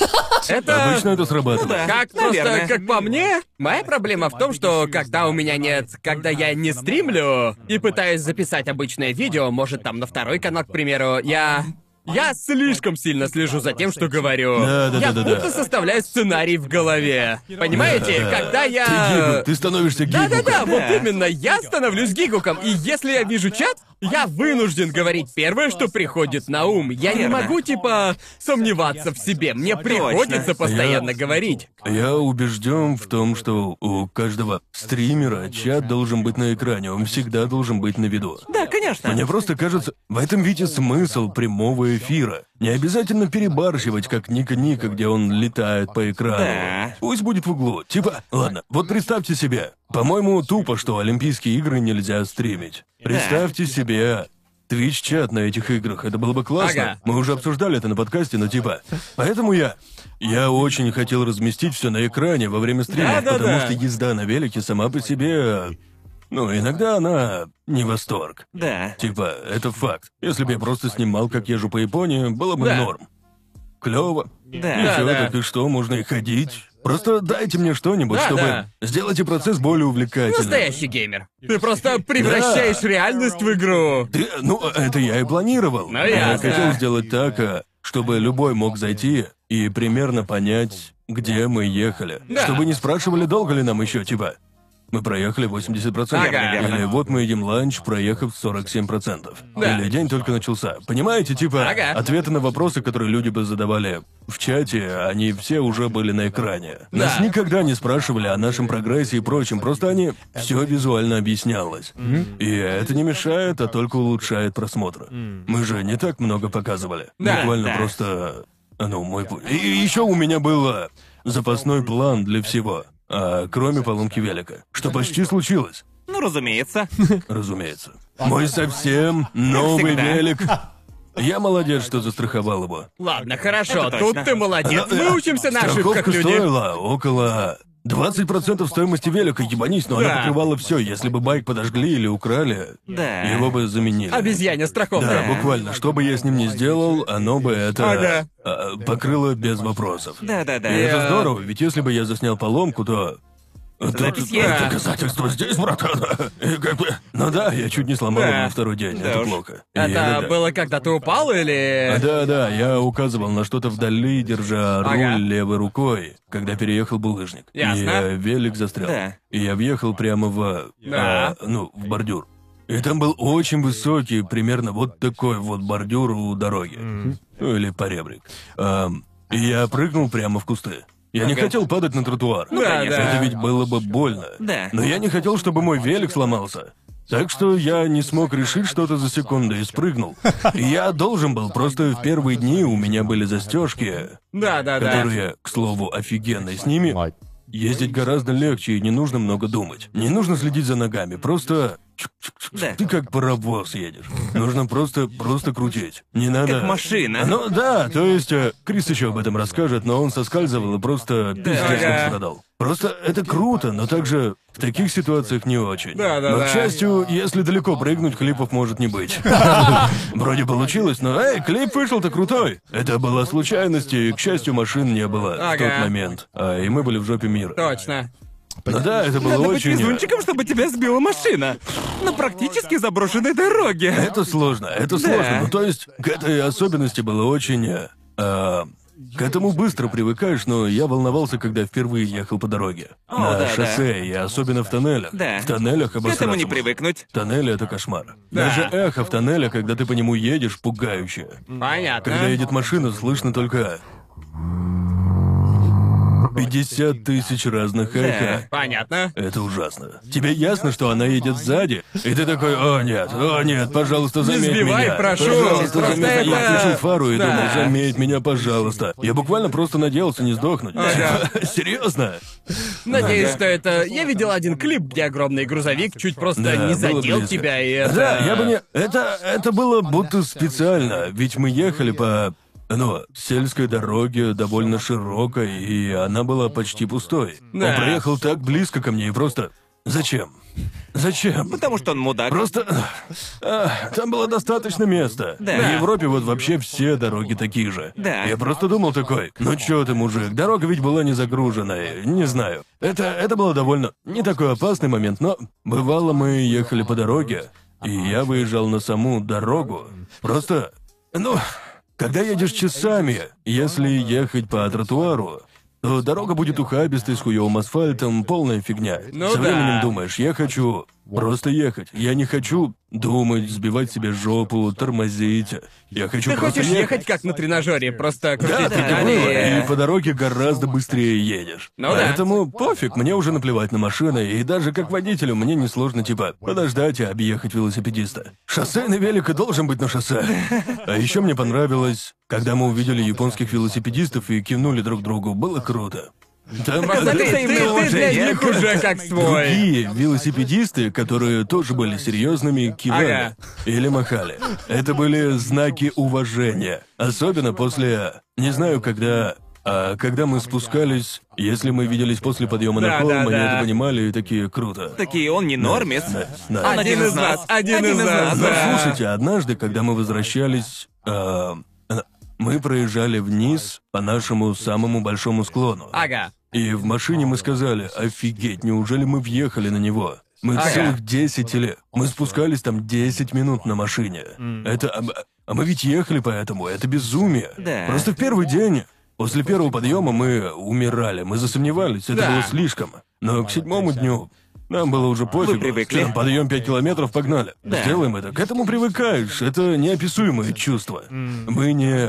Это...
Обычно это срабатывает.
Ну да.
Как
Наверное.
просто, как по мне, моя проблема в том, что когда у меня нет, когда я не стримлю и пытаюсь записать обычное видео, может там на второй канал, к примеру, я я слишком сильно слежу за тем, что говорю.
Да, да,
я
да, да,
будто
да.
составляю сценарий в голове. Понимаете,
Да.
когда я.
Ты гигу, ты становишься гигуком.
Да-да-да, вот
Да.
именно, я становлюсь гигуком, и если я вижу чат, я вынужден говорить первое, что приходит на ум. Я не
Верно.
могу, типа, сомневаться в себе. Мне приходится постоянно говорить.
Я убежден в том, что у каждого стримера чат должен быть на экране, он всегда должен быть на виду.
Да, конечно.
Мне просто кажется, в этом виде смысл прямого эфира. Не обязательно перебарщивать, как Ника Ника, где он летает по экрану.
Да.
Пусть будет в углу. Типа, ладно, вот представьте себе. По-моему, тупо, что Олимпийские игры нельзя стримить. Представьте себе Твич-чат на этих играх. Это было бы классно.
Ага.
Мы уже обсуждали это на подкасте, но типа. Поэтому я. Я очень хотел разместить все на экране во время стрима,
Да-да-да.
потому что езда на велике сама по себе. Ну, иногда она не восторг.
Да.
Типа, это факт. Если бы я просто снимал, как езжу по Японии, было бы
Да.
норм. Клево.
Да.
И
Да,
всё,
да.
так и что, можно и ходить. Просто дайте мне что-нибудь,
Да,
чтобы
да.
сделайте процесс более увлекательным.
Настоящий геймер. Ты просто превращаешь реальность в игру.
Ты- ну, это я и планировал.
Ну,
я
ясно.
хотел сделать так, а, чтобы любой мог зайти и примерно понять, где мы ехали.
Да.
Чтобы не спрашивали, долго ли нам еще, типа. Мы проехали 80%.
Ага.
Или вот мы едим ланч, проехав 47%.
Да.
Или день только начался. Понимаете, типа,
Ага.
ответы на вопросы, которые люди бы задавали в чате, они все уже были на экране.
Да.
Нас никогда не спрашивали о нашем прогрессе и прочем, просто они все визуально объяснялось. И это не мешает, а только улучшает просмотр. Мы же не так много показывали.
Да,
Буквально
да.
просто. Ну, мой путь. И еще у меня был а, запасной план для всего. А, кроме поломки велика. Что почти случилось,
Ну, разумеется.
разумеется. Мой совсем новый
всегда.
велик. Я молодец, что застраховал его.
Ладно, хорошо,
Это
тут
точно.
ты молодец.
Э,
Мы учимся на ошибках,
Страховка
люди.
стоила около 20% стоимости велика, ебанись, но
Да.
она покрывала все. Если бы байк подожгли или украли,
Да.
его бы заменили.
Обезьяне страховка.
Да, буквально. Что бы я с ним ни сделал, оно бы это
Ага.
а, покрыло без вопросов.
Да-да-да.
И это здорово, ведь если бы я заснял поломку, то... Тут
Запись есть.
доказательства здесь, братан. И как бы... Ну да, я чуть не сломал
Да.
его на второй день.
Да
это
уж.
плохо.
Это
Я-
было когда ты упал или...
Да, да, я указывал на что-то вдали, держа руль
Ага.
левой рукой, когда переехал булыжник.
Ясно.
И э, велик застрял.
Да.
И я въехал прямо в...
Да.
а, ну, в бордюр. И там был очень высокий, примерно вот такой вот бордюр у дороги. Ну, или поребрик. Ам, и я прыгнул прямо в кусты. Я не
Ага.
хотел падать на тротуар.
Ну, Да,
конечно.
да.
Это ведь было бы больно.
Да.
Но я не хотел, чтобы мой велик сломался. Так что я не смог решить что-то за секунду и спрыгнул. И я должен был, просто в первые дни у меня были застежки,
Да, да, да.
которые, к слову, офигенные. С ними ездить гораздо легче и не нужно много думать. Не нужно следить за ногами, просто...
Да.
Ты как паровоз едешь. Нужно просто, просто крутить. Не надо...
Как машина.
Ну да, то есть э, Крис еще об этом расскажет, но он соскальзывал и просто пиздец как страдал. Просто это круто, но также в таких ситуациях не очень.
Да, да,
но,
да.
к счастью, если далеко прыгнуть, клипов может не быть. Вроде получилось, но эй, клип вышел-то крутой. Это была случайность, и, к счастью, машин не было в тот момент. А, и мы были в жопе мира.
Точно.
Ну да, это было
Надо быть
очень...
везунчиком, чтобы тебя сбила машина. На практически заброшенной дороге.
Это сложно, это сложно. Ну, то есть, к этой особенности было очень... э, э, к этому быстро привыкаешь, но я волновался, когда впервые ехал по дороге.
О,
На
да, да.
шоссе, и особенно в тоннелях.
Да.
В тоннелях
К этому не
можно.
привыкнуть.
Тоннели — это кошмар.
Да.
Даже эхо в тоннеле, когда ты по нему едешь, пугающее.
Понятно.
Когда едет машина, слышно только... 50 тысяч разных эхо.
Понятно.
Это ужасно. Тебе ясно, что она едет сзади, и ты такой, о нет, о нет, пожалуйста, заметь
сбивай,
меня.
прошу,
Пожалуйста,
просто
заметь меня. Я
это-
включил фару и
Да.
думал, заметь меня, пожалуйста. Я буквально просто надеялся не сдохнуть.
Ага.
Серьезно?
Надеюсь,
Ага.
что это... Я видел один клип, где огромный грузовик чуть просто
Да,
не задел
близко.
тебя, и это...
Да, я бы не... Это, это было будто специально, ведь мы ехали по... Ну, сельской дороге, довольно широкой, и она была почти пустой.
Да.
Он проехал так близко ко мне и просто... Зачем? Зачем?
Потому что он мудак.
Просто... а, там было достаточно места.
Да.
В Европе вот вообще все дороги такие же.
Да.
Я просто думал такой, ну чё ты, мужик, дорога ведь была не загруженная, не знаю. Это, это было довольно... Не такой опасный момент, но... Бывало, мы ехали по дороге, и я выезжал на саму дорогу. Просто... Ну... Когда едешь часами, если ехать по тротуару, то дорога будет ухабистой, с хуёвым асфальтом, полная фигня.
Ну
Со
да.
временем думаешь, я хочу просто ехать. Я не хочу думать, сбивать себе жопу, тормозить. Я хочу
Ты
просто
хочешь ехать как на тренажере, просто
Да,
крутить
и
педали.
И по дороге гораздо быстрее едешь.
Ну да.
Поэтому пофиг, мне уже наплевать на машины, и даже как водителю мне несложно, типа, подождать и объехать велосипедиста. Шоссейный велик и должен быть на шоссе. А еще мне понравилось, когда мы увидели японских велосипедистов и кивнули друг другу. Было круто. Там
Просто ты, ты, ты для
Взаимоуважение.
них уже как свой.
Другие велосипедисты, которые тоже были серьезными, кивали
Ага.
или махали. Это были знаки уважения. Особенно после... Не знаю, когда... А когда мы спускались, если мы виделись после подъема
Да,
на холм,
да,
они
да.
это понимали и такие круто.
Такие он не нормис.
Да, да.
Он
Один из нас, один из нас,
Но
да.
слушайте, однажды, когда мы возвращались, а, мы проезжали вниз по нашему самому большому склону.
Ага.
И в машине мы сказали, офигеть, неужели мы въехали на него? Мы
Ага.
целых 10 или... Мы спускались там 10 минут на машине. Это... А, а мы ведь ехали по этому, это безумие.
Да.
Просто в первый день, после первого подъема мы умирали, мы засомневались, это
Да.
было слишком. Но к седьмому дню нам было уже пофиг.
привыкли.
подъем 5 километров, погнали.
Да.
Сделаем это. К этому привыкаешь. Это неописуемое чувство. Мы не...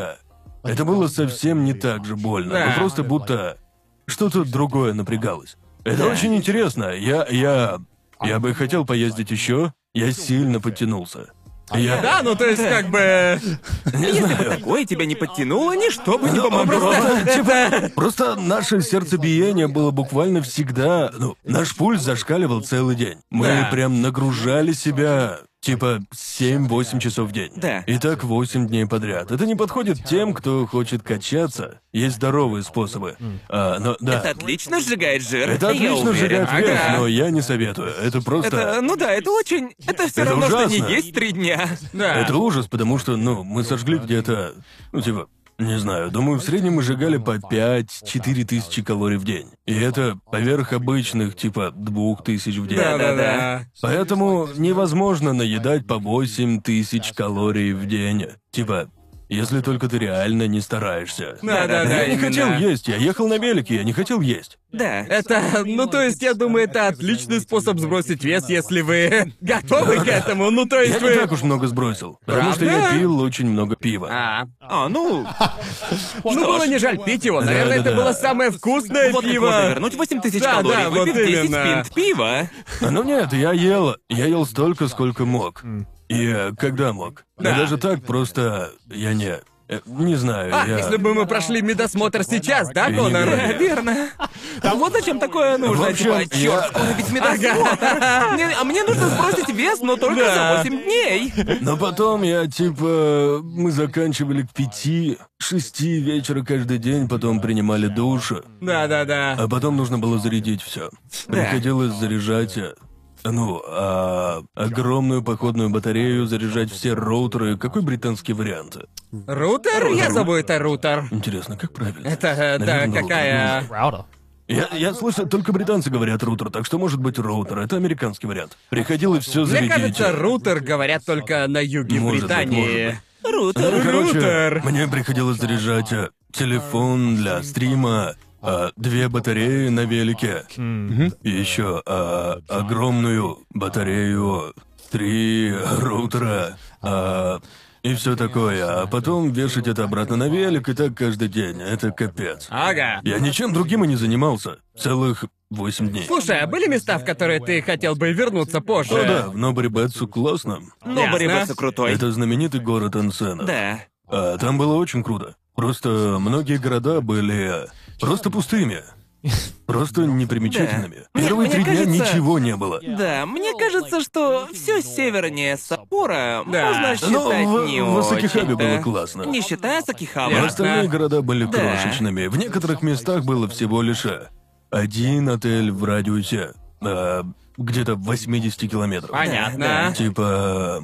Это было совсем не так же больно.
Да.
Просто будто что-то другое напрягалось. Это очень интересно. Я, я, я бы хотел поездить еще. Я сильно подтянулся. Я
Да, ну то есть как бы...
не знаю.
Такое тебя не подтянуло, ничто бы не
Ну,
помогло.
просто, типа, просто наше сердцебиение было буквально всегда... Ну, наш пульс зашкаливал целый день. Мы
Да.
прям нагружали себя, типа, 7-8 часов в день.
Да.
И так 8 дней подряд. Это не подходит тем, кто хочет качаться. Есть здоровые способы. А, но, да.
Это отлично сжигает жир.
Это
я
отлично
уверен.
сжигает вес,
Ага.
но я не советую. Это просто...
Это, ну да, это очень... Это все
Это
равно, что
ужасно.
не есть три дня.
Да.
Это ужас, потому что, ну, мы сожгли где-то, ну, типа, не знаю, думаю, в среднем мы сжигали по 5-4 тысячи калорий в день. И это поверх обычных, типа, 2 тысяч в день.
Да-да-да.
Поэтому невозможно наедать по 8 тысяч калорий в день. Типа, если только ты реально не стараешься.
Да-да-да,
Я не
именно.
хотел есть, я ехал на велике, я не хотел есть.
Да.
Это, ну то есть, я думаю, это отличный способ сбросить вес, если вы готовы к этому. Ну то
Я
есть
не
вы...
так уж много сбросил, потому что я
Правда?
пил очень много пива.
А,
А, ну...
ну было не жаль пить его. Наверное, это было самое вкусное
Вот как
пиво.
можно вернуть 8 тысяч
Да,
калорий,
да, вот
выпив 10
именно.
пинт пива.
А, Ну нет, я ел. Я ел столько, сколько мог. И э, когда мог.
Да.
Но даже так просто я не. э, Не знаю,
А,
я.
если бы мы прошли медосмотр сейчас, да,
Я не
Конор?
Да, верно. А вот зачем такое нужно.
В общем,
типа, черт,
я-
скоро ведь медосмотр. Мне- А мне нужно сбросить вес, но только за 8 дней.
Но потом я типа. Мы заканчивали к пяти, шести вечера каждый день, потом принимали душ.
Да-да-да.
А потом нужно было зарядить все. Приходилось заряжать. э, Ну, а, огромную походную батарею, заряжать все роутеры. Какой британский вариант?
Рутер? Я забыл, это рутер.
Интересно, как правильно?
Это, э, да,
Наверное,
какая...
Router.
Я, я слышал, только британцы говорят рутер, так что может быть роутер. Это американский вариант. Приходилось все
Мне
зарядить.
кажется, рутер говорят только на юге
Может быть,
Британии.
может
Рутер.
Ну, короче,
Рутер.
мне приходилось заряжать э, телефон для стрима, а, две батареи на велике, и еще а, огромную батарею, три роутера, а, и все такое, а потом вешать это обратно на велик и так каждый день. Это капец.
Ага.
Я ничем другим и не занимался. Целых восемь дней.
Слушай, а были места, в которые ты хотел бы вернуться позже?
Ну да, в Нобарибетсу классно.
Но
Ясно.
Борибесу крутой.
Это знаменитый город Ансена.
Да.
А там было очень круто. Просто многие города были просто пустыми. Просто непримечательными.
Да.
Первые
Мне
три дня
кажется-
ничего не было.
Да, мне кажется, что все севернее Саппора
Да.
можно считать
Ну, в,
не
в Асакихабе было классно.
Не считая Сакихаба.
Ясно.
Остальные города были
Да.
крошечными. В некоторых местах было всего лишь э, один отель в радиусе э, где-то 80 километров.
Понятно.
Типа,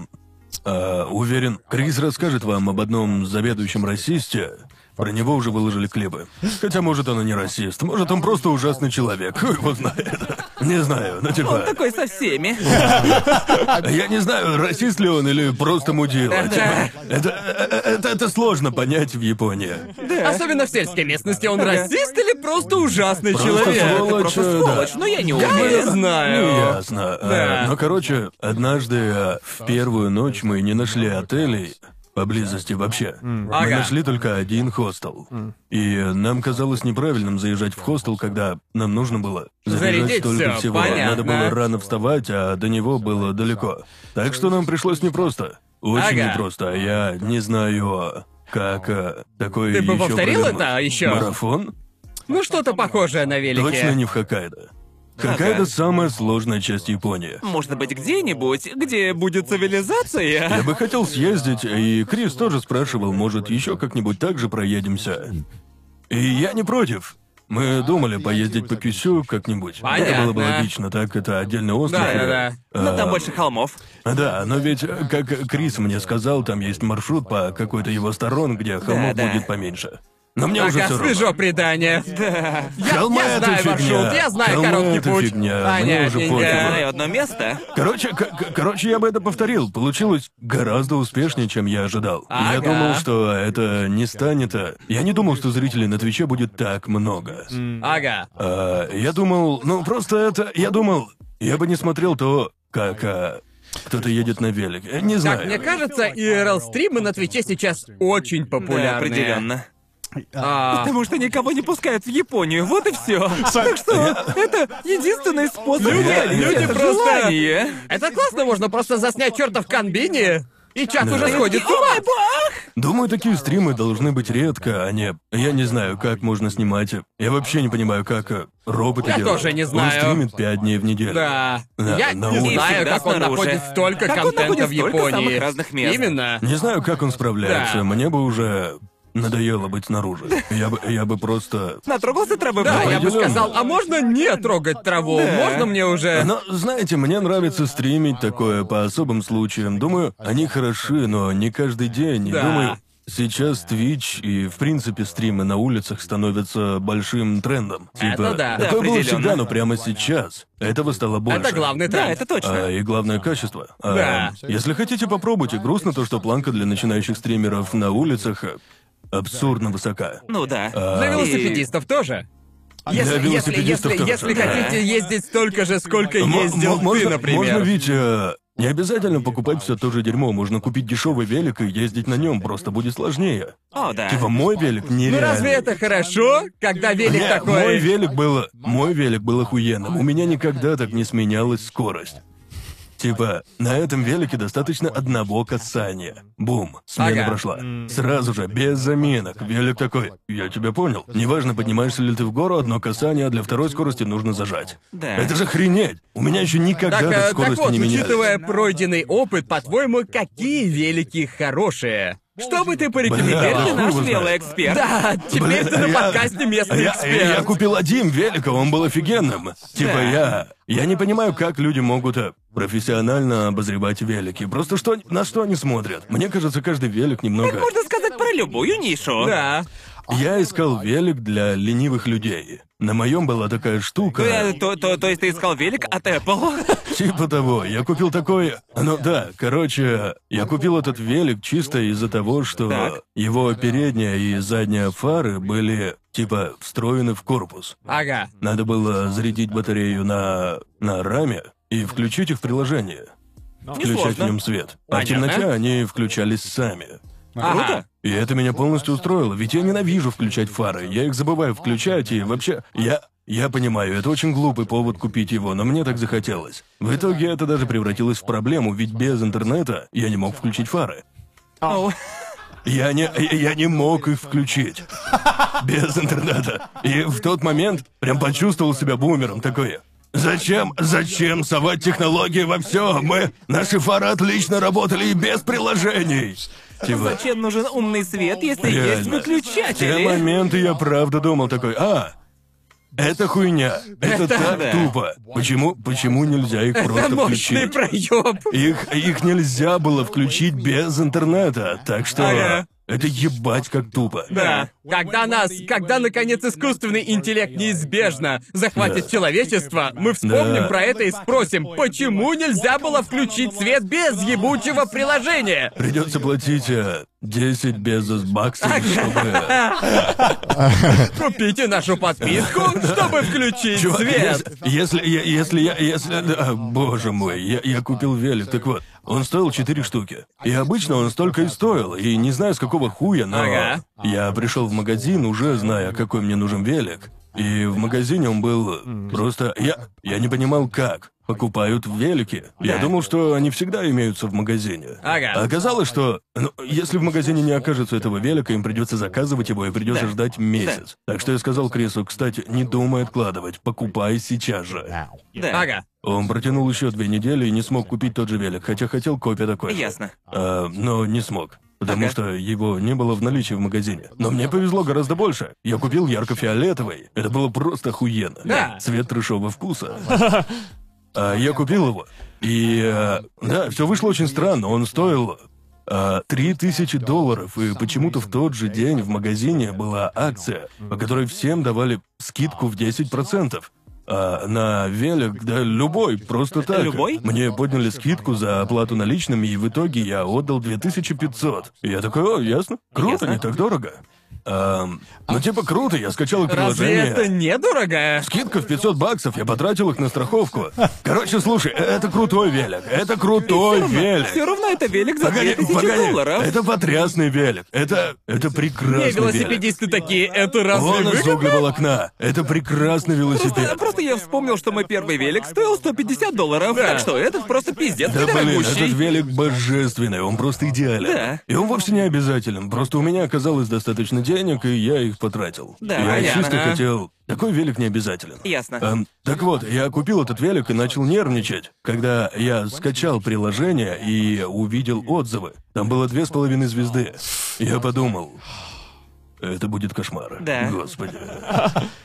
э, уверен, Крис расскажет вам об одном заведующем расисте. Про него уже выложили клипы. Хотя, может, он и не расист. Может, он просто ужасный человек. Хуй его знает. Не знаю, ну типа...
Такой со всеми.
Я не знаю, расист ли он или просто мудила. Типа, это, это, это сложно понять в Японии.
Особенно в сельской местности. Он расист или просто ужасный
Просто
человек?
сволочь,
Просто
э,
сволочь,
да.
но я не
Я
уверен.
не знаю.
Ясно.
Да.
Э, Но, короче, однажды э, в первую ночь мы не нашли отелей поблизости вообще. Мы
Ага.
нашли только один хостел. И нам казалось неправильным заезжать в хостел, когда нам нужно было заряжать
Зарядить
столько
всё,
всего. Надо было рано вставать, а до него было далеко. Так что нам пришлось непросто. Очень
Ага.
непросто. А я не знаю, как э, такое
Ты бы повторил
придумать.
это ещё?
Марафон?
Ну, что-то похожее на велике.
Точно не в Хоккайдо. Хоккайдо самая сложная часть Японии.
Может быть, где-нибудь, где будет цивилизация?
Я бы хотел съездить, и Крис тоже спрашивал, может, еще как-нибудь так же проедемся. И я не против. Мы думали поездить по Кюсю как-нибудь. Это было бы
Понятно.
логично, так это отдельный остров.
Да,
и-
да, да.
Но там
А,
больше холмов.
Да, но ведь, э, как Крис мне сказал, там есть маршрут по какой-то его сторон, где холмов
да.
будет поменьше. Но мне уже все
свежо предание. Я,
Холмы
я
это
знаю
фигня.
маршрут, я знаю
Холмы
короткий
это
путь.
фигня, мне уже
Понятненько.
пофигу.
Я одно место.
Короче, к- к- короче, я бы это повторил. Получилось гораздо успешнее, чем я ожидал. Я
Ага.
думал, что это не станет. а, Я не думал, что зрителей на Твиче будет так много.
Ага.
А, я думал, ну просто это. Я думал, я бы не смотрел то, как а, кто-то едет на велик. Я Не знаю.
Как мне кажется, IRL-стримы на Твиче сейчас очень
Да,
популярны.
определенно.
А,
Потому что никого не пускают в Японию, вот и все. Так что это единственный способ
Люди- люди
это
просто-
желание.
это классно, можно просто заснять чертов канбини, и чат
Да.
уже сходит с ума.
Думаю, такие стримы должны быть редко, а не... Я не знаю, как можно снимать. Я вообще не понимаю, как э, роботы
Я
делают.
тоже не знаю.
Он стримит пять дней в неделю.
Да.
Да,
Я
на
не знаю, как он находит столько
Как он
контента
находит
в
столько
Японии.
самых разных мест.
Именно.
Не знаю, как он справляется.
Да.
Мне бы уже надоело быть снаружи. Я бы, я бы просто...
Натрогался травы
Да, я бы
Определенно.
сказал, а можно не трогать траву?
Да.
Можно мне уже...
Но, знаете, мне нравится стримить такое по особым случаям. Думаю, они хороши, но не каждый день. И
Да.
Думаю, сейчас Twitch и, в принципе, стримы на улицах становятся большим трендом.
Это
Типа,
да.
Такое
Да,
было
определенно.
всегда, но прямо сейчас этого стало больше.
Это главный
Да,
тренд.
это точно.
А, и главное качество. А,
Да.
Если хотите попробуйте, грустно то, что планка для начинающих стримеров на улицах э, абсурдно высока.
Ну да.
Для
И-
велосипедистов тоже. Если, если,
велосипедистов
если,
тоже.
если
Да.
хотите ездить столько же, сколько
Мо-
ездил
мо-
ты,
можно,
например.
Можно ведь э, не обязательно покупать все то же дерьмо. Можно купить дешевый велик и ездить на нем, просто будет сложнее.
О, да.
Типа мой велик
Ну
нереальный.
разве это хорошо, когда велик
Не,
такой...
Мой велик был. Мой велик был охуенным. У меня никогда так не сменялась скорость. Типа, на этом велике достаточно одного касания. Бум, смена
Ага.
прошла. Сразу же, без заминок. Велик такой, я тебя понял. Неважно, поднимаешься ли ты в гору, одно касание, а для второй скорости нужно зажать.
Да.
Это же хренеть! У меня еще никогда
Так,
так,
э, так
скорости
вот,
не менялись.
учитывая пройденный опыт, по-твоему, какие велики хорошие? Что бы ты
Теперь
порекомендовал?
ты
хуй
наш велоэксперт.
Да, теперь
Блин,
ты на
я-
подкасте местный
я,
эксперт.
я купил один велик, а он был офигенным. Типа я... Я не понимаю, как люди могут э, профессионально обозревать велики. Просто что, на что они смотрят? Мне кажется, каждый велик немного...
Можно сказать про любую нишу.
Да.
Я искал велик для ленивых людей. На моем была такая штука.
Э, То, то, то есть ты искал велик от Apple?
Типа того, я купил такой... Ну да, короче, я купил этот велик чисто из-за того, что
Так.
его передняя и задняя фары были, типа, встроены в корпус.
Ага.
Надо было зарядить батарею на... на раме и включить их в приложение. Включать
Несложно.
в нем свет. А в
Понятно.
темноте они включались сами.
Ага.
Круто.
И это меня полностью устроило, ведь я ненавижу включать фары. Я их забываю включать, и вообще, я... Я понимаю, это очень глупый повод купить его, но мне так захотелось. В итоге это даже превратилось в проблему, ведь без интернета я не мог включить фары.
Оу.
Я не, я не мог их включить. Без интернета. И в тот момент прям почувствовал себя бумером такой. Зачем, зачем совать технологии во все? Мы, наши фары отлично работали и без приложений. Типа,
Зачем нужен умный свет, если есть
Реально. В те моменты я правда думал такой, а, это хуйня, это, так
да.
тупо. Почему, почему нельзя их просто
Это мощный
включить?
проеб.
Их, их нельзя было включить без интернета, так что
Ага.
Это ебать как тупо.
Да. Когда нас, когда наконец искусственный интеллект неизбежно захватит
Да.
человечество, мы вспомним
Да.
про это и спросим, почему нельзя было включить свет без ебучего приложения?
Придется платить э, 10 безос баксов, чтобы...
Купите нашу подписку, чтобы включить
Чувак,
свет.
если, если, я- если я, если, а, боже мой, я, я купил велик, так вот, он стоил 4 штуки. И обычно он столько и стоил, и не знаю с какого хуя, но
Ага.
я пришел в магазин, уже зная, какой мне нужен велик. И в магазине он был просто... Я, я не понимал, как покупают велики. Я
Да.
думал, что они всегда имеются в магазине.
Ага.
А оказалось, что ну, если в магазине не окажется этого велика, им придется заказывать его и придется
Да.
ждать месяц. Так что я сказал Крису, кстати, не думай откладывать, покупай сейчас же.
Да.
Ага.
Он протянул еще две недели и не смог купить тот же велик, хотя хотел копия такой. же.
Ясно.
А, но не смог. Потому
Ага.
что его не было в наличии в магазине. Но мне повезло гораздо больше. Я купил ярко-фиолетовый. Это было просто охуенно.
Да.
Цвет трешового вкуса. А, я купил его. И э, да, все вышло очень странно. Он стоил а, три тысячи долларов, и почему-то в тот же день в магазине была акция, по которой всем давали скидку в 10%. А на велик, да любой, просто так.
Любой?
Мне подняли скидку за оплату наличными, и в итоге я отдал 2500. И я такой, о, ясно, круто,
Ясно.
не так дорого. Ам, ну типа круто, я скачал их
Разве
приложение.
это недорого?
Скидка в 500 баксов, я потратил их на страховку. Короче, слушай, это крутой велик, это крутой велик.
Все равно это велик за
Погоди,
2000
погоди,
долларов.
это потрясный велик, это, это
Не,
прекрасный велик.
велосипедисты такие, это разве
Он из
выгодно?
углеволокна, это прекрасный
Просто,
велосипед.
просто я вспомнил, что мой первый велик стоил 150 долларов,
Да.
так что этот просто пиздец
Да блин, этот велик божественный, он просто идеален.
Да.
И он вовсе не обязателен, просто у меня оказалось достаточно денег, и я их потратил.
Да,
я
понятно.
чисто хотел... Такой велик не обязателен.
Ясно.
Эм, так вот, я купил этот велик и начал нервничать, когда я скачал приложение и увидел отзывы. Там было две с половиной звезды. Я подумал, это будет кошмар.
Да.
Господи.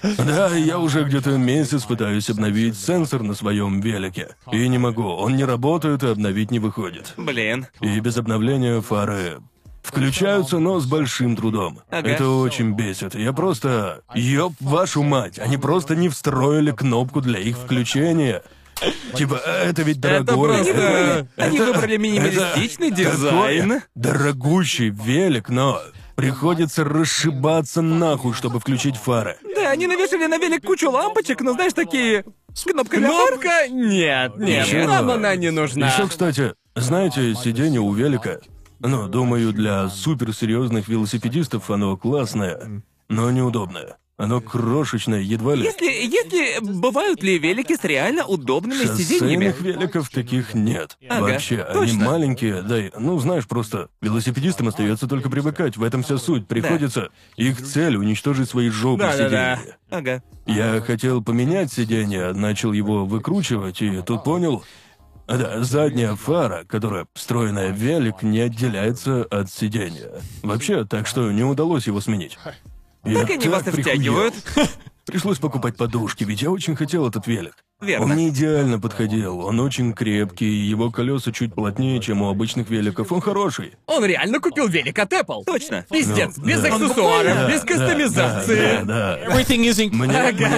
Да, я уже где-то месяц пытаюсь обновить сенсор на своем велике. И не могу, он не работает и обновить не выходит.
Блин.
И без обновления фары включаются, но с большим трудом.
Ага.
Это очень бесит. Я просто... Ёб вашу мать, они просто не встроили кнопку для их включения. Типа, это ведь дорогое.
просто-
это-
Они
это-
выбрали минималистичный
это
дизайн.
такой Дорогущий велик, но приходится расшибаться нахуй, чтобы включить фары.
Да, они навешали на велик кучу лампочек, но знаешь, такие... Кнопка для фар?
Кнопка? Нет, нет,
Ничего.
нам она не нужна.
Еще, кстати, знаете, сиденье у велика. Ну, думаю, для суперсерьезных велосипедистов оно классное, но неудобное. Оно крошечное, едва ли.
Если, если бывают ли велики с реально удобными сиденьями?
Шоссейных великов таких нет.
Ага,
Вообще, они
точно.
маленькие, да, и- ну знаешь, просто велосипедистам остается только привыкать, в этом вся суть. Приходится. Их цель уничтожить свои жопы
Да-да-да.
сиденья.
Ага.
Я хотел поменять сиденье, начал его выкручивать, и тут понял. Да, задняя фара, которая встроенная в велик, не отделяется от сиденья. Вообще, так что не удалось его сменить. Я
Так они вас
прихуел.
втягивают.
Пришлось покупать подушки, ведь я очень хотел этот велик.
Верно.
Он мне идеально подходил. Он очень крепкий, его колеса чуть плотнее, чем у обычных великов. Он хороший.
Он реально купил велик от Apple.
Точно.
Пиздец,
Ну,
без
да.
аксессуаров,
Да,
без
да,
кастомизации.
Да, да, да.
Everything is in-
Мне, мне,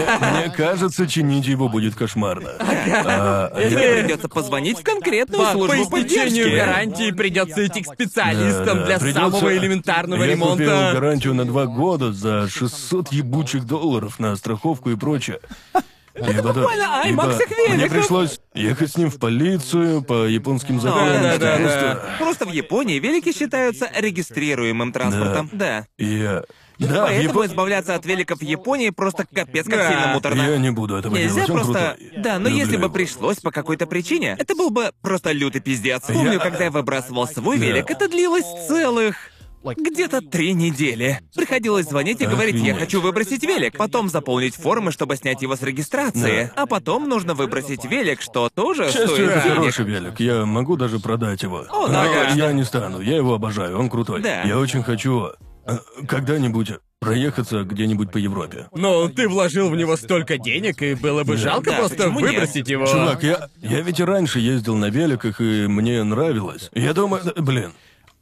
мне кажется, чинить его будет кошмарно. А, а
Тебе
я-
придется позвонить в конкретную
По, по
службу
истечению
поддержки.
гарантии придется идти к специалистам
да,
для
придётся-
самого элементарного
я
ремонта.
купил гарантию на два года за 600 ебучих долларов на страховку и прочее. Это
буквально IMAX их
Мне пришлось ехать с ним в полицию по японским законам.
да, да,
Просто-
Просто в Японии велики считаются регистрируемым транспортом. Да.
И я... Да,
Поэтому
Япон-
избавляться от великов в Японии просто капец как
Да.
сильно муторно.
Я не буду этого
Нельзя
делать, он
просто...
крутой.
Да, но
Люблю
если бы
его.
пришлось по какой-то причине, это был бы просто лютый пиздец. Помню, когда я выбрасывал свой велик, это длилось целых... Где-то три недели. Приходилось звонить и говорить, я хочу выбросить велик, потом заполнить формы, чтобы снять его с регистрации, а потом нужно выбросить велик, что тоже
счастью,
стоит
это
денег.
хороший велик. Я могу даже продать его.
О,
Но
да.
я не стану. Я его обожаю. Он крутой.
Да.
Я очень хочу э, когда-нибудь проехаться где-нибудь по Европе.
Ну, ты вложил в него столько денег, и было бы жалко
Да,
просто
почему нет?
выбросить его.
Чувак, я, я ведь и раньше ездил на великах, и мне нравилось. Я думаю, блин,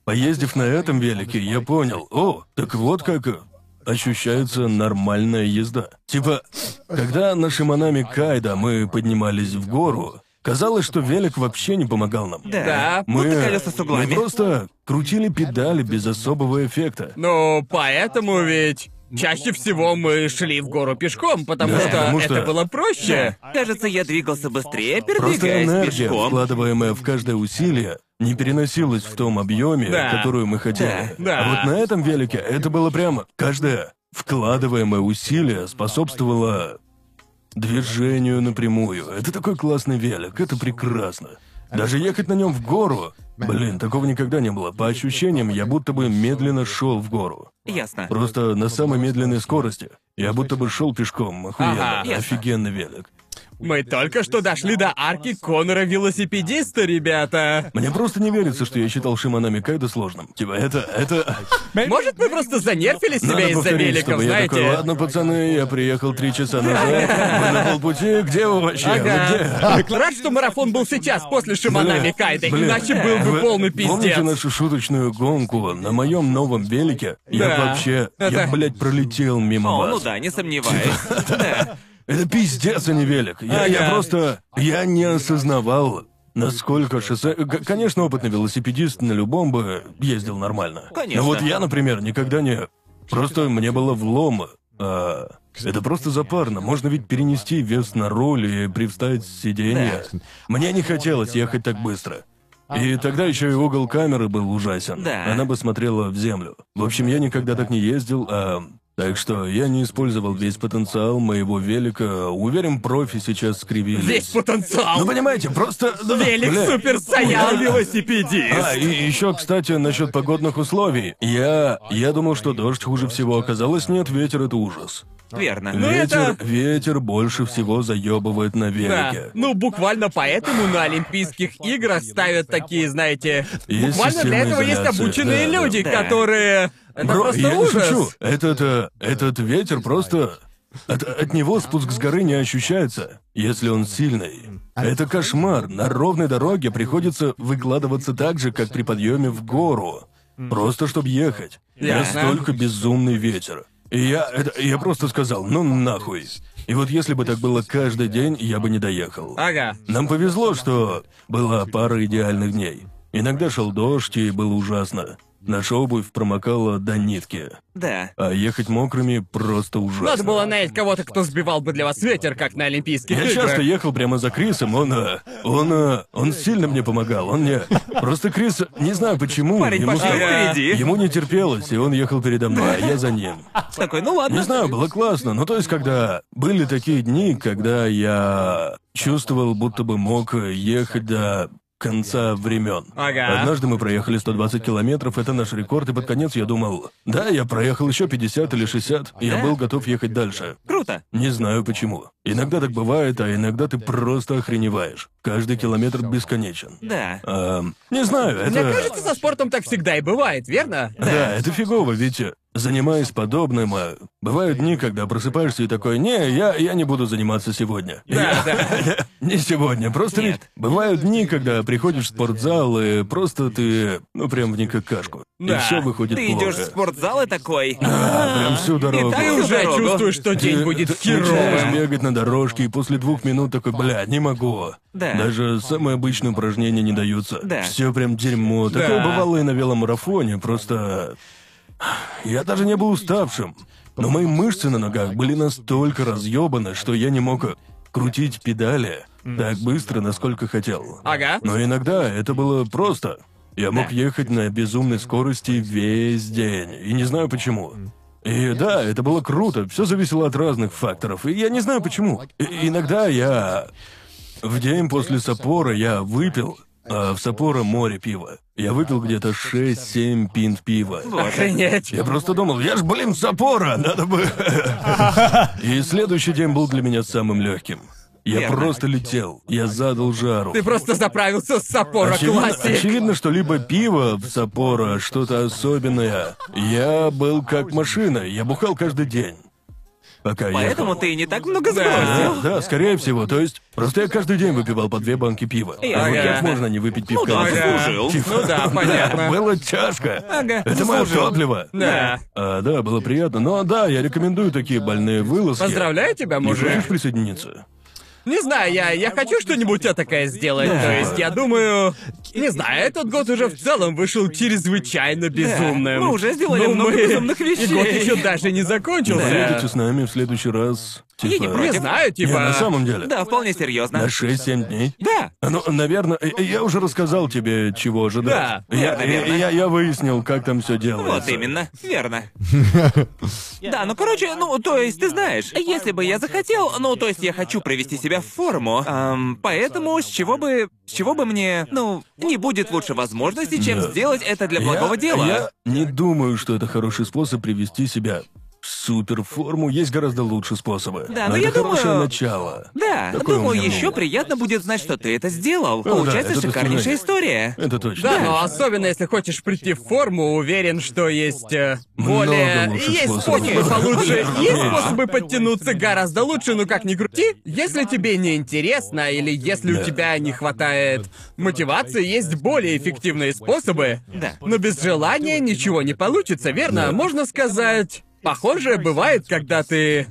поездив на этом велике, я понял, о, так вот как ощущается нормальная езда. Типа, когда на Шиманами Кайда мы поднимались в гору, казалось, что велик вообще не помогал нам.
Да.
Да.
Мы,
Будто колеса с углами.
мы просто крутили педали без особого эффекта.
Ну, поэтому ведь чаще всего мы шли в гору пешком, потому
Да,
что
потому
это
что-
было проще.
Кажется, я двигался быстрее,
Просто
передвигаясь
энергия,
пешком.
вкладываемая в каждое усилие, не переносилась в том объеме,
Да.
которую мы хотели.
Да, да.
А вот на этом велике это было прямо. Каждое вкладываемое усилие способствовало движению напрямую. Это такой классный велик, это прекрасно. Даже ехать на нем в гору. Блин, такого никогда не было. По ощущениям, я будто бы медленно шел в гору.
Ясно.
Просто на самой медленной скорости. Я будто бы шел пешком. Охуенно.
Ага.
Ясно.
Офигенный велик.
Мы только что дошли до арки Конора велосипедиста, ребята.
Мне просто не верится, что я считал Шиманами Кайда сложным. Типа, это, это...
Может, мы просто занервили себя из-за великов,
чтобы я
знаете?
такой, ладно, пацаны, я приехал три часа назад, вы на полпути, где вы вообще? Вы
Ага.
где?
Рад, что марафон был сейчас, после Шиманами Кайда, иначе был бы полный
Помните
пиздец.
нашу шуточную гонку на моем новом велике? Я вообще, я, блядь, пролетел мимо
О,
вас.
ну да, не сомневаюсь.
Это пиздец, а не велик. Я, я просто... Я не осознавал, насколько шоссе... К- Конечно, опытный велосипедист на любом бы ездил нормально.
Конечно.
Но вот я, например, никогда не... Просто мне было влом. А, это просто запарно. Можно ведь перенести вес на руль и привстать с сиденья. Мне не хотелось ехать так быстро. И тогда еще и угол камеры был ужасен.
Да.
Она бы смотрела в землю. В общем, я никогда так не ездил, а... Так что я не использовал весь потенциал моего велика. Уверен, профи сейчас скривились.
Весь потенциал.
Ну, понимаете, просто... ну,
Велик
бля.
Супер Саян велосипедист.
А, и еще, кстати, насчет погодных условий. Я... Я думал, что дождь хуже всего. Оказалось, нет, ветер — это ужас.
Верно.
Ну,
ветер,
это-
ветер больше всего заебывает на
Да.
велике.
Ну, буквально поэтому на Олимпийских играх ставят такие, знаете,
Есть
буквально для этого есть
изоляции,
обученные
да, да.
люди,
Да.
которые... Это
Бро,
просто
я не
ужас.
шучу. Этот, э, этот ветер просто... От, от него спуск с горы не ощущается, если он сильный. Это кошмар. На ровной дороге приходится выкладываться так же, как при подъеме в гору. Просто чтобы ехать.
Ясно.
Настолько безумный ветер. И я, это, я просто сказал, ну нахуй. И вот если бы так было каждый день, я бы не доехал.
Ага.
Нам повезло, что была пара идеальных дней. Иногда шел дождь, и было ужасно. Наша обувь промокала до нитки.
Да.
А ехать мокрыми просто ужасно.
Надо было нанять кого-то, кто сбивал бы для вас ветер, как на Олимпийских
Я
играх.
часто ехал прямо за Крисом, он, э, он, э, он сильно мне помогал, он мне... Просто Крис, не знаю почему,
Парень
ему,
пошел впереди.
ему не терпелось, и он ехал передо мной, а я за ним.
Такой, ну ладно.
Не знаю, было классно, но то есть, когда были такие дни, когда я чувствовал, будто бы мог ехать до конца времен.
Ага.
Однажды мы проехали 120 километров, это наш рекорд, и под конец я думал, да, я проехал еще 50 или 60, и я был готов ехать дальше.
Круто.
Не знаю почему. Иногда так бывает, а иногда ты просто охреневаешь. Каждый километр бесконечен.
Да.
Эм, не знаю, это...
Мне кажется, со спортом так всегда и бывает, верно?
Да, это фигово, ведь занимаясь подобным, а бывают дни, когда просыпаешься и такой, не, я, я не буду заниматься сегодня.
Да, да.
Не сегодня, просто
Нет.
ведь бывают дни, когда приходишь в спортзал и просто ты, ну прям в какашку.
Да.
И все выходит
Ты
плохо.
идешь в спортзал и такой.
Да, прям всю дорогу.
так
Ты уже
дорогу.
чувствуешь, что день
Ты-
будет херовым.
бегать на дорожке, и после двух минут такой, бля, не могу.
Да.
Даже самые обычные упражнения не даются.
Да.
Все прям дерьмо.
Да.
Такое бывало и на веломарафоне, просто... Я даже не был уставшим. Но мои мышцы на ногах были настолько разъебаны, что я не мог крутить педали так быстро, насколько хотел.
Ага.
Но иногда это было просто. Я мог ехать на безумной скорости весь день, и не знаю почему. И да, это было круто, все зависело от разных факторов, и я не знаю почему. И- иногда я... В день после Саппора я выпил, а в Саппоро море пива. Я выпил где-то 6-7 пинт пива.
Охренеть.
Я просто думал, я ж, блин, Саппора, надо бы... И следующий день был для меня самым легким. Я
Верно.
просто летел, я задал жару.
Ты просто заправился с Саппоро
Очевидно,
классик.
очевидно, что либо пиво в Саппоро, что-то особенное. Я был как машина, я бухал каждый день. Пока
Поэтому
ехал.
ты и не так много
Да.
сбросил.
Да, скорее всего. То есть, просто я каждый день выпивал по две банки пива. А вот как можно не выпить пивка?
да,
на день?
заслужил.
Типа,
Ну да, понятно.
Было тяжко.
Ага,
Это мое
заслужил.
топливо.
Да.
А, да, было приятно. Но да, я рекомендую такие больные вылазки.
Поздравляю тебя,
Не
мужик.
хочешь присоединиться?
Не знаю, я, я хочу что-нибудь такое сделать. То есть, я думаю... Не знаю, этот год уже в целом вышел чрезвычайно безумным.
мы уже сделали
Ну,
много
мы-
безумных
И год
вещей.
еще даже не закончился.
Поедете с нами в следующий раз?
Я не
Типа...
против.
Не знаю,
Не,
типа...
на самом деле.
Да, вполне серьезно.
На 6-7 дней?
Да.
Ну, наверное, э, я уже рассказал тебе, чего ожидать.
Да,
я,
верно, верно.
я, я выяснил, как там все делается.
Вот именно, верно. Да, ну короче, ну, то есть, ты знаешь, если бы я захотел, ну, то есть я хочу привести себя в форму, поэтому с чего бы, с чего бы мне, ну, не будет лучше возможности, чем
Да.
сделать это для благого
я,
дела.
Я не думаю, что это хороший способ привести себя суперформу. Есть гораздо лучше способы.
Да,
Но
ну,
это
я думаю-
хорошее начало.
Да,
Такое
думаю, еще
мнение.
приятно будет знать, что ты это сделал.
да,
Получается
это
шикарнейшая история.
Это точно.
Да, но особенно если хочешь прийти в форму, уверен, что есть э, более... Есть
способов.
способы получше. Есть способы подтянуться гораздо лучше, но как ни крути. Если тебе не интересно или если у
Да.
тебя не хватает мотивации, есть более эффективные способы.
Да.
Но без желания ничего не получится, верно?
Да.
Можно сказать... Похоже, бывает, когда ты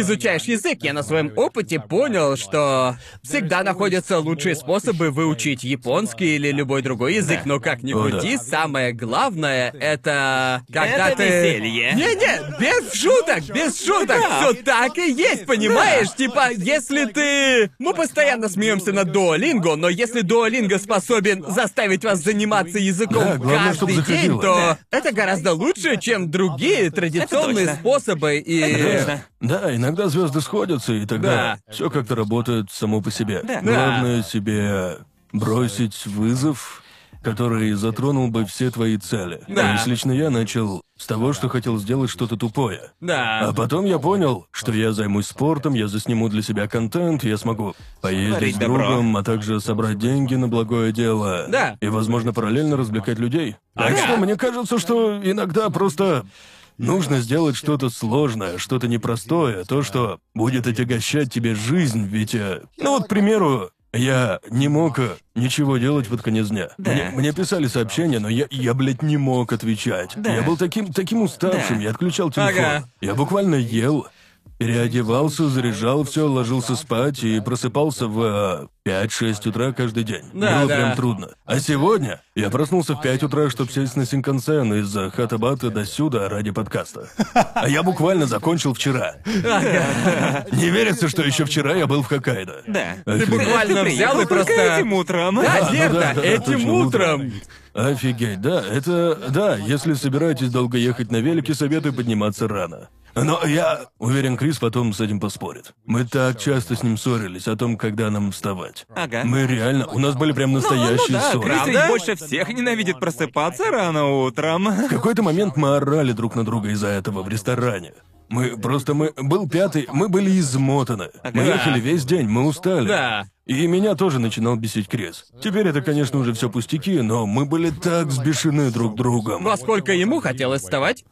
изучаешь язык. Я на своем опыте понял, что всегда находятся лучшие способы выучить японский или любой другой язык, но как ни
да.
крути, самое главное это когда
Это
ты.
веселье.
Не-не, без шуток, без шуток.
Да.
Все так и есть, понимаешь? Типа, если ты. Мы постоянно смеемся над Дуолинго, но если Дуолинго способен заставить вас заниматься языком
Да, главное,
каждый день,
заходило.
то
Да.
это гораздо лучше, чем другие традиционные
точно.
способы. И.
Это точно.
Да, иногда звезды сходятся, и тогда все как-то работает само по себе.
Да.
Главное себе бросить вызов, который затронул бы все твои цели.
Да.
То есть лично я начал с того, что хотел сделать что-то тупое.
Да.
А потом я понял, что я займусь спортом, я засниму для себя контент, я смогу поездить
Творить
с
добро.
другом, а также собрать деньги на благое дело.
Да.
И, возможно, параллельно развлекать людей. Так
Ага.
что мне кажется, что иногда просто нужно сделать что-то сложное, что-то непростое, то, что будет отягощать тебе жизнь, ведь... э, Ну вот, к примеру, я не мог э, ничего делать под конец дня.
Да.
Мне, мне писали сообщения, но я, я, блядь, не мог отвечать.
Да.
Я был таким, таким уставшим,
Да.
я отключал телефон.
Ага.
Я буквально ел, переодевался, заряжал все, ложился спать и просыпался в э, 5-6 утра каждый день.
Да,
Было
да.
прям трудно. А сегодня я проснулся в 5 утра, чтобы сесть на Синкансен из Хатабата до сюда ради подкаста. А я буквально закончил вчера. Не верится, что еще вчера я был в Хоккайдо.
Да.
Офигеть.
буквально
Ты
взял и просто-
этим утром.
Да,
ну
верно, этим
точно,
утром.
Офигеть, да, это... Да, если собираетесь долго ехать на велике, советую подниматься рано. Но я уверен, Крис потом с этим поспорит. Мы так часто с ним ссорились о том, когда нам вставать.
Ага.
Мы реально... У нас были прям
Ну, ну
настоящие
да,
ссоры.
Крис ведь больше всех ненавидит просыпаться рано утром.
В какой-то момент мы орали друг на друга из-за этого в ресторане. Мы просто мы был пятый, мы были измотаны. Мы
Ага.
ехали весь день, мы устали.
Да.
И меня тоже начинал бесить Крис. Теперь это, конечно, уже все пустяки, но мы были так сбешены друг другом.
Во сколько ему хотелось вставать?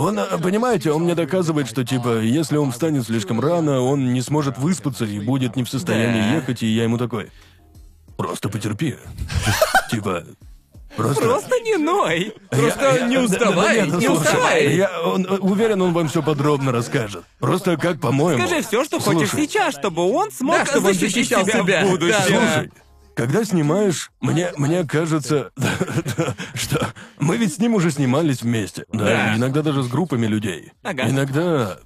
Он, а, понимаете, он мне доказывает, что, типа, если он встанет слишком рано, он не сможет выспаться и будет не в состоянии
Да.
ехать, и я ему такой... Просто потерпи. Типа... Просто...
Просто не ной.
Просто не уставай,
нет, ну,
не
слушай,
уставай.
Я он, э, уверен, он вам все подробно расскажет. Просто как, по-моему...
Скажи все, что хочешь
Слушай,
сейчас, чтобы он смог
Да, чтобы он
защитить
защищал
себя,
себя.
в будущем.
Да, да.
Слушай, когда снимаешь, мне, мне кажется, что мы ведь с ним уже снимались вместе. Да,
Да.
иногда даже с группами людей. Иногда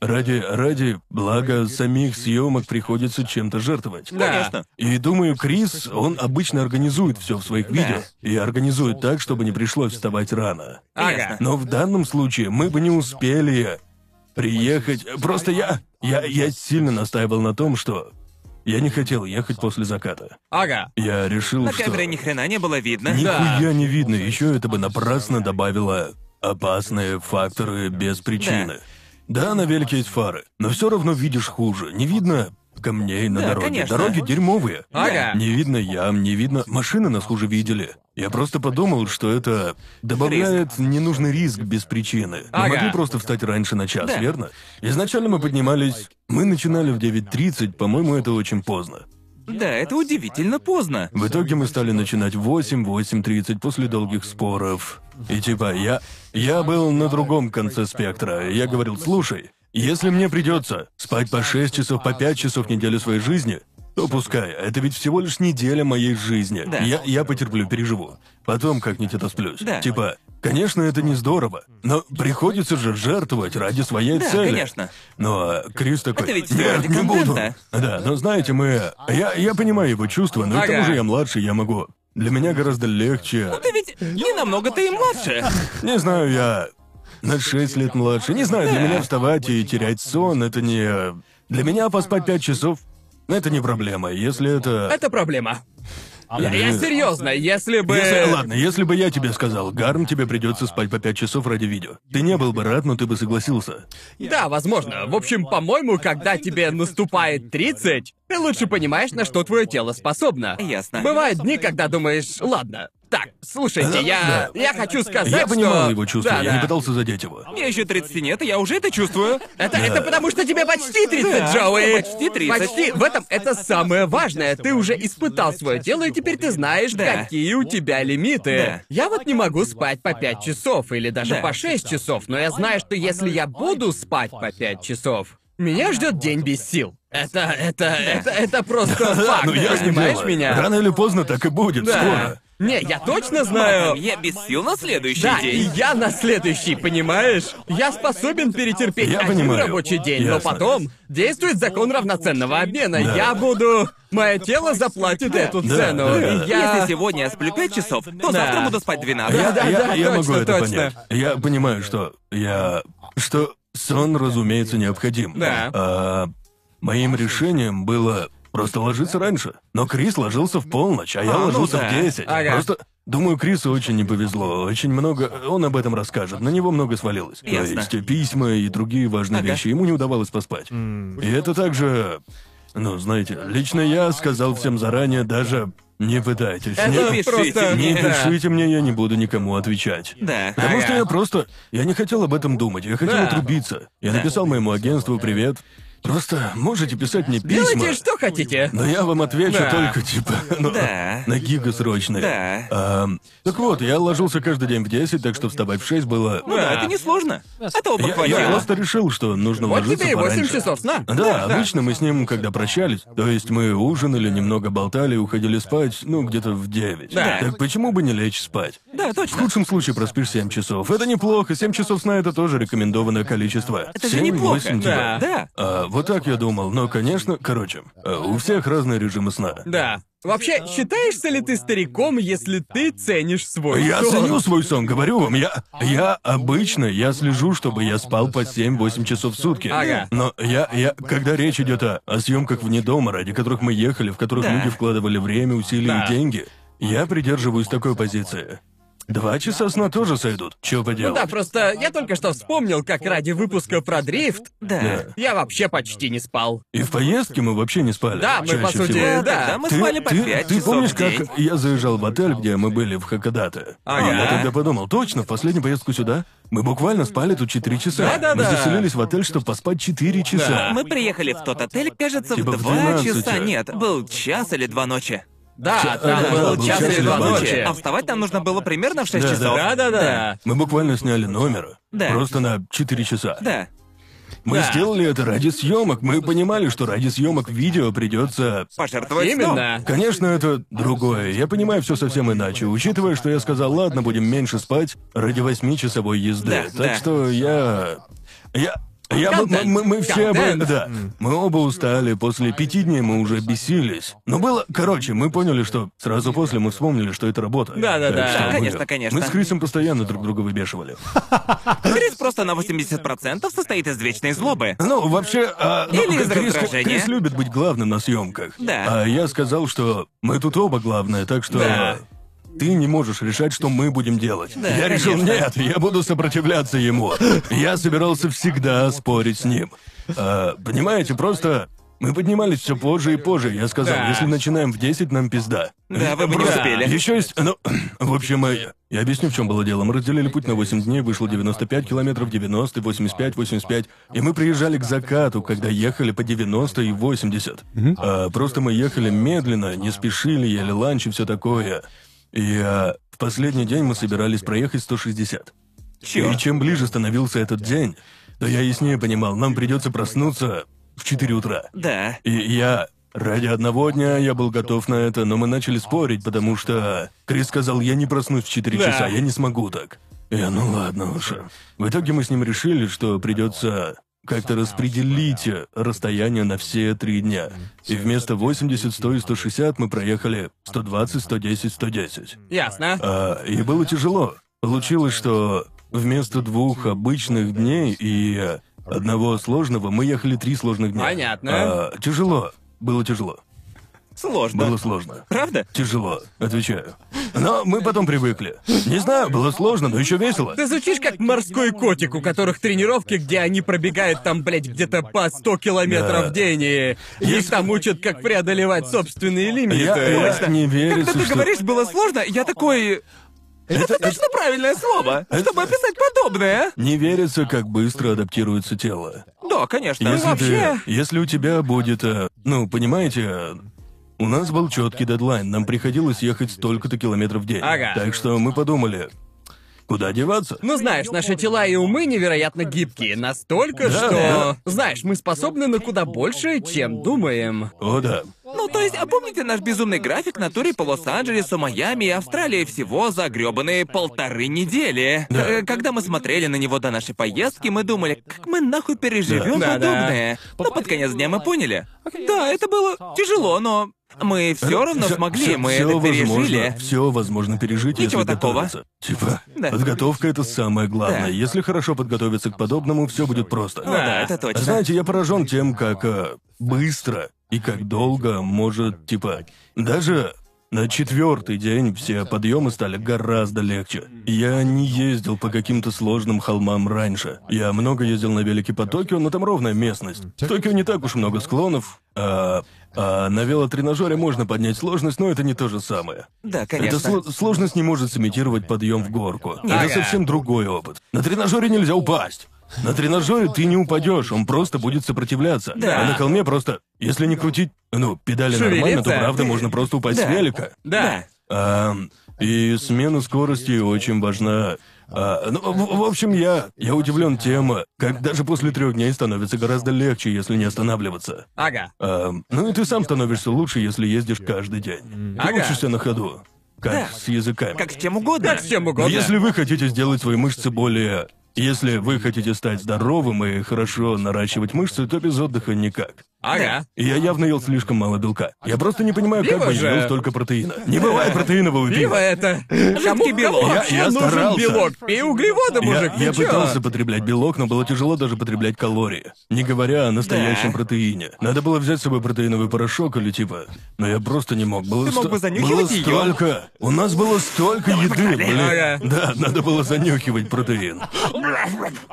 ради, ради блага самих съемок приходится чем-то жертвовать.
Да.
Конечно.
И думаю, Крис, он обычно организует все в своих видео. И организует так, чтобы не пришлось вставать рано.
Ага.
Но в данном случае мы бы не успели приехать. Просто я, я, я сильно настаивал на том, что я не хотел ехать после заката.
Ага.
Я решил,
На
что
камере ни хрена не было видно.
нихуя не видно. Еще это бы напрасно добавило опасные факторы без причины. Да, на велике есть фары, но все равно видишь хуже. Не видно камней на
Да,
дороге.
конечно.
Дороги дерьмовые.
Ага.
Не видно ям, не видно. Машины нас хуже видели. Я просто подумал, что это добавляет ненужный риск без причины. Мы
Ага.
могли просто встать раньше на час,
Да.
верно? Изначально мы поднимались. Мы начинали в 9.30, по-моему, это очень поздно.
Да, это удивительно поздно.
В итоге мы стали начинать в 8, 8.30 после долгих споров. И типа я... Я был на другом конце спектра. Я говорил, слушай, если мне придется спать по 6 часов, по 5 часов в неделю своей жизни, то пускай. Это ведь всего лишь неделя моей жизни.
Да.
Я, я потерплю, переживу. Потом как-нибудь отосплюсь.
Да.
Типа, конечно, это не здорово, но приходится же жертвовать ради своей
Да,
цели.
конечно.
Но Крис такой,
Это ведь
нет, не буду.
контента».
Да, но знаете, мы... Я, я понимаю его чувства, но к тому
Ага.
же я младше, я могу... Для меня гораздо легче...
Ты ведь не намного ты и младше.
Не знаю, я... На 6 лет младше. Не знаю, для меня вставать и терять сон, это не... Для меня поспать 5 часов... Это не проблема. Если это...
Это проблема. Я, я серьезно, если бы...
Если- ладно, если бы я тебе сказал, Гарм, тебе придется спать по 5 часов ради видео. Ты не был бы рад, но ты бы согласился.
Да, возможно. В общем, по-моему, когда тебе наступает 30, ты лучше понимаешь, на что твое тело способно.
Ясно.
Бывают дни, когда думаешь, ладно, так, слушайте, я, я хочу сказать,
Я понимал
что...
его чувства,
Да,
я
да.
не пытался задеть его.
Мне еще 30 нет, и я уже это чувствую.
Это, это потому, что тебе почти 30,
Да,
Джоуи.
почти 30.
Почти. В этом это самое важное. Ты уже испытал свое тело, и теперь ты знаешь,
Да.
какие у тебя лимиты.
Да.
Я вот не могу спать по 5 часов или даже
Да.
по 6 часов, но я знаю, что если я буду спать по 5 часов, меня ждет день без сил. Это, это, это, это просто факт.
Ну, ясное
понимаешь
дело.
меня?
Рано или поздно так и будет,
Да.
скоро.
Не, я точно знаю.
Я без сил на следующий
Да, и
день.
я на следующий, понимаешь? Я способен перетерпеть
Я
один
понимаю.
рабочий день, но
Ясно.
потом действует закон равноценного обмена.
Да.
Я буду... Мое тело заплатит эту
Да,
цену.
да.
И я...
Если сегодня я сплю 5 часов, то
Да.
завтра буду спать 12.
я,
да,
я-
да,
я
точно,
могу это
точно.
понять. Я понимаю, что я... Что сон, разумеется, необходим.
Да.
А, моим решением было просто ложиться раньше. Но Крис ложился в полночь, а я
А, ну
ложился
да.
в 10.
Ага.
Просто... Думаю, Крису очень не повезло. Очень много... Он об этом расскажет. На него много свалилось.
Ясно.
То есть письма и другие важные
Ага.
вещи. Ему не удавалось поспать. И это также... Ну, знаете, лично я сказал всем заранее, даже не пытайтесь.
Это
не,
пишите
просто...
не
мне.
да.
пишите мне, я не буду никому отвечать.
Да.
Потому
Ага.
что я просто... Я не хотел об этом думать, я хотел
Да.
отрубиться. Я написал моему агентству «Привет». Просто можете писать мне письма,
Делайте, что хотите.
но я вам отвечу
Да.
только, типа, ну,
Да.
на гига срочные.
Да.
Ам, так вот, я ложился каждый день в 10, так что вставать в 6 было...
Ну да, это несложно. Этого
Я,
похватило.
я просто решил, что нужно
Вот
ложиться
тебе и 8
пораньше.
часов сна.
Да, обычно мы с ним, когда прощались, то есть мы ужинали, немного болтали, уходили спать, ну, где-то в 9.
Да.
Так почему бы не лечь спать?
Да,
В
точно.
худшем случае проспишь 7 часов. Это неплохо, 7 часов сна это тоже рекомендованное количество.
Это же
7,
неплохо.
8, типа.
Да.
Да.
А, вот так я думал, но, конечно, короче, а, у всех разные режимы сна.
Да. Вообще, считаешься ли ты стариком, если ты ценишь свой
Я
сон?
ценю свой сон, говорю вам, я... Я обычно, я слежу, чтобы я спал по 7-8 часов в сутки.
Ага.
Но я, я, когда речь идет о, о съемках вне дома, ради которых мы ехали, в которых
Да.
люди вкладывали время, усилия
Да.
и деньги, я придерживаюсь такой позиции. Два часа сна тоже сойдут. Чё
Ну
поделать?
да, просто я только что вспомнил, как ради выпуска про дрифт
Да.
я вообще почти не спал.
И в поездке мы вообще не спали.
Да, мы, по сути,
всего.
Да, тогда мы
Ты,
спали по
ты-
5
ты
часов
помнишь,
в день.
как я заезжал в отель, где мы были в Хакодате?
Ага.
И я тогда подумал, точно, в последнюю поездку сюда мы буквально спали тут 4 часа.
Да-да-да.
Мы заселились в отель, чтобы поспать 4 часа.
Да.
Мы приехали в тот отель, кажется,
Типа
в
в
2
12.
часа. Нет, был час или два ночи.
Да, там
да,
был час или два ночи.
А вставать нам нужно было примерно в 6
Да, да.
часов.
Да-да-да.
Мы буквально сняли номер.
Да.
Просто на 4 часа.
Да.
Мы
Да.
сделали это ради съемок. Мы понимали, что ради съемок видео придется.
Пожертвовать сном.
Именно.
Конечно, это другое. Я понимаю все совсем иначе, учитывая, что я сказал, ладно, будем меньше спать ради восьмичасовой езды.
Да,
так
да.
что я. Я. Я, мы,
Контент.
мы, мы все об
Контент.
Да. Мы оба устали, после пяти дней мы уже бесились. Но было... Короче, мы поняли, что сразу после мы вспомнили, что это работа.
Да-да-да.
Так что
Да,
мы-
конечно, конечно.
Мы с Крисом постоянно друг друга выбешивали.
Крис просто на 80% состоит из вечной злобы.
Ну, вообще, а, ну,
Или из
Крис,
раздражения.
Крис любит быть главным на съемках.
Да.
А я сказал, что мы тут оба главные, так что
Да.
Ты не можешь решать, что мы будем делать.
Да,
я решил,
конечно.
нет, я буду сопротивляться ему. Я собирался всегда спорить с ним. А, понимаете, просто мы поднимались все позже и позже. Я сказал,
Да.
если начинаем в 10, нам пизда.
Да, вы бы не успели.
Еще есть, ну, в общем, э, я объясню, в чем было дело. Мы разделили путь на 8 дней, вышло 95 километров, 90, 85, 85. И мы приезжали к закату, когда ехали по 90 и 80. А, просто мы ехали медленно, не спешили, ели ланч и все такое. А, в последний день мы собирались проехать 160.
Чё?
И чем ближе становился этот день, то я яснее понимал, нам придется проснуться в 4 утра.
Да.
И я... Ради одного дня я был готов на это, но мы начали спорить, потому что Крис сказал, я не проснусь в 4
Да.
часа, я не смогу так. Я, ну ладно уж. В итоге мы с ним решили, что придется как-то распределить расстояние на все три дня. И вместо 80, 100 и 160 мы проехали 120, 110, 110.
Ясно.
А, и было тяжело. Получилось, что вместо двух обычных дней и одного сложного мы ехали три сложных дня.
Понятно.
А, тяжело. Было тяжело.
Сложно.
Было сложно.
Правда?
Тяжело, отвечаю. Но мы потом привыкли. Не знаю, было сложно, но еще весело.
Ты звучишь как морской котик, у которых тренировки, где они пробегают там, блядь, где-то по 100 километров
Да.
в день, и их там учат, как преодолевать собственные лимиты.
Я, я не верю,
Когда ты
что...
говоришь, было сложно, я такой... Это, точно правильное слово, чтобы описать подобное.
Не верится, как быстро адаптируется тело.
Да, конечно.
Если,
вообще...
ты, если у тебя будет, э, ну, понимаете, э, у нас был четкий дедлайн, нам приходилось ехать столько-то километров в день.
Ага.
Так что мы подумали, куда деваться?
Ну, знаешь, наши тела и умы невероятно гибкие, настолько,
Да,
что... Знаешь, мы способны на куда больше, чем думаем.
О, да.
Ну, то есть, а помните наш безумный график на туре по Лос-Анджелесу, Майами и Австралии всего за грёбаные полторы недели?
Да.
Э, Когда мы смотрели на него до нашей поездки, мы думали, как мы нахуй переживем
Да. Да-да.
подобное. Но под конец дня мы поняли. Да, это было тяжело, но мы все равно
Всё-
смогли,
всё-
мы
всё
это
возможно,
пережили.
Все возможно пережить,
Ничего
если
такого.
готовиться. Типа,
Да.
подготовка это самое главное.
Да.
Если хорошо подготовиться к подобному, все будет просто.
Ну да, это точно.
Знаете, я поражен тем, как э, быстро и как долго может, типа, даже на четвертый день все подъемы стали гораздо легче. Я не ездил по каким-то сложным холмам раньше. Я много ездил на велике по Токио, но там ровная местность. В Токио не так уж много склонов, а, а на велотренажере можно поднять сложность, но это не то же самое.
Да, конечно.
сло- сложность не может сымитировать подъем в горку.
Ага.
Это совсем другой опыт. На тренажере нельзя упасть. На тренажере ты не упадешь, он просто будет сопротивляться.
Да.
А на холме просто, если не крутить, ну, педали нормально, то
Шевелиться.
правда можно просто упасть
Да.
с велика.
Да.
А, и смена скорости очень важна. А, ну, в, в общем, я, я удивлен тем, как даже после трех дней становится гораздо легче, если не останавливаться.
Ага.
А, ну и ты сам становишься лучше, если ездишь каждый день. Ты
Ага.
учишься на ходу. Как
Да.
с языками.
Как с чем угодно.
Как с чем
Но
угодно.
Если вы хотите сделать свои мышцы более... Если вы хотите стать здоровым и хорошо наращивать мышцы, то без отдыха никак.
Ага.
И я явно ел слишком мало белка. Я просто не понимаю, как
Пиво
бы
же-
я ел столько протеина. Не бывает протеинового
Пиво
пива.
это... Кому,
белок.
Я-
вообще
я
нужен
старался.
белок? Пей углеводы, мужик,
Я,
ты
я
чё?
пытался потреблять белок, но было тяжело даже потреблять калории. Не говоря о настоящем
Да.
протеине. Надо было взять с собой протеиновый порошок или типа. Но я просто не мог. Было
Ты мог бы занюхивать
было
её.
столько. У нас было столько еды, блин.
Ага.
Да, надо было занюхивать протеин.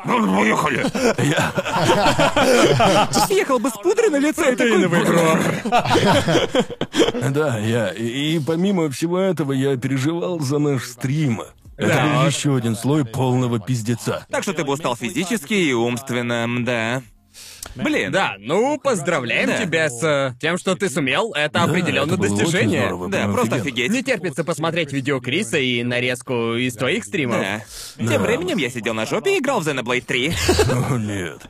Поехали.
Я,
Съехал бы с пудрой на лице и такой...
Кровь.
да, я. И, помимо всего этого, я переживал за наш стрим. Это
Да
был еще один слой полного пиздеца.
Так что ты бы устал физически и умственно, да. Блин.
Да, ну, поздравляем
Да.
тебя с э, тем, что ты сумел. Это
Да,
определенно
это было очень
достижение.
здорово,
Да,
прям
просто
офигенно.
офигеть.
Не терпится посмотреть видео Криса и нарезку из твоих стримов.
Да. Тем временем я сидел на жопе и играл в Xenoblade 3.
О, нет.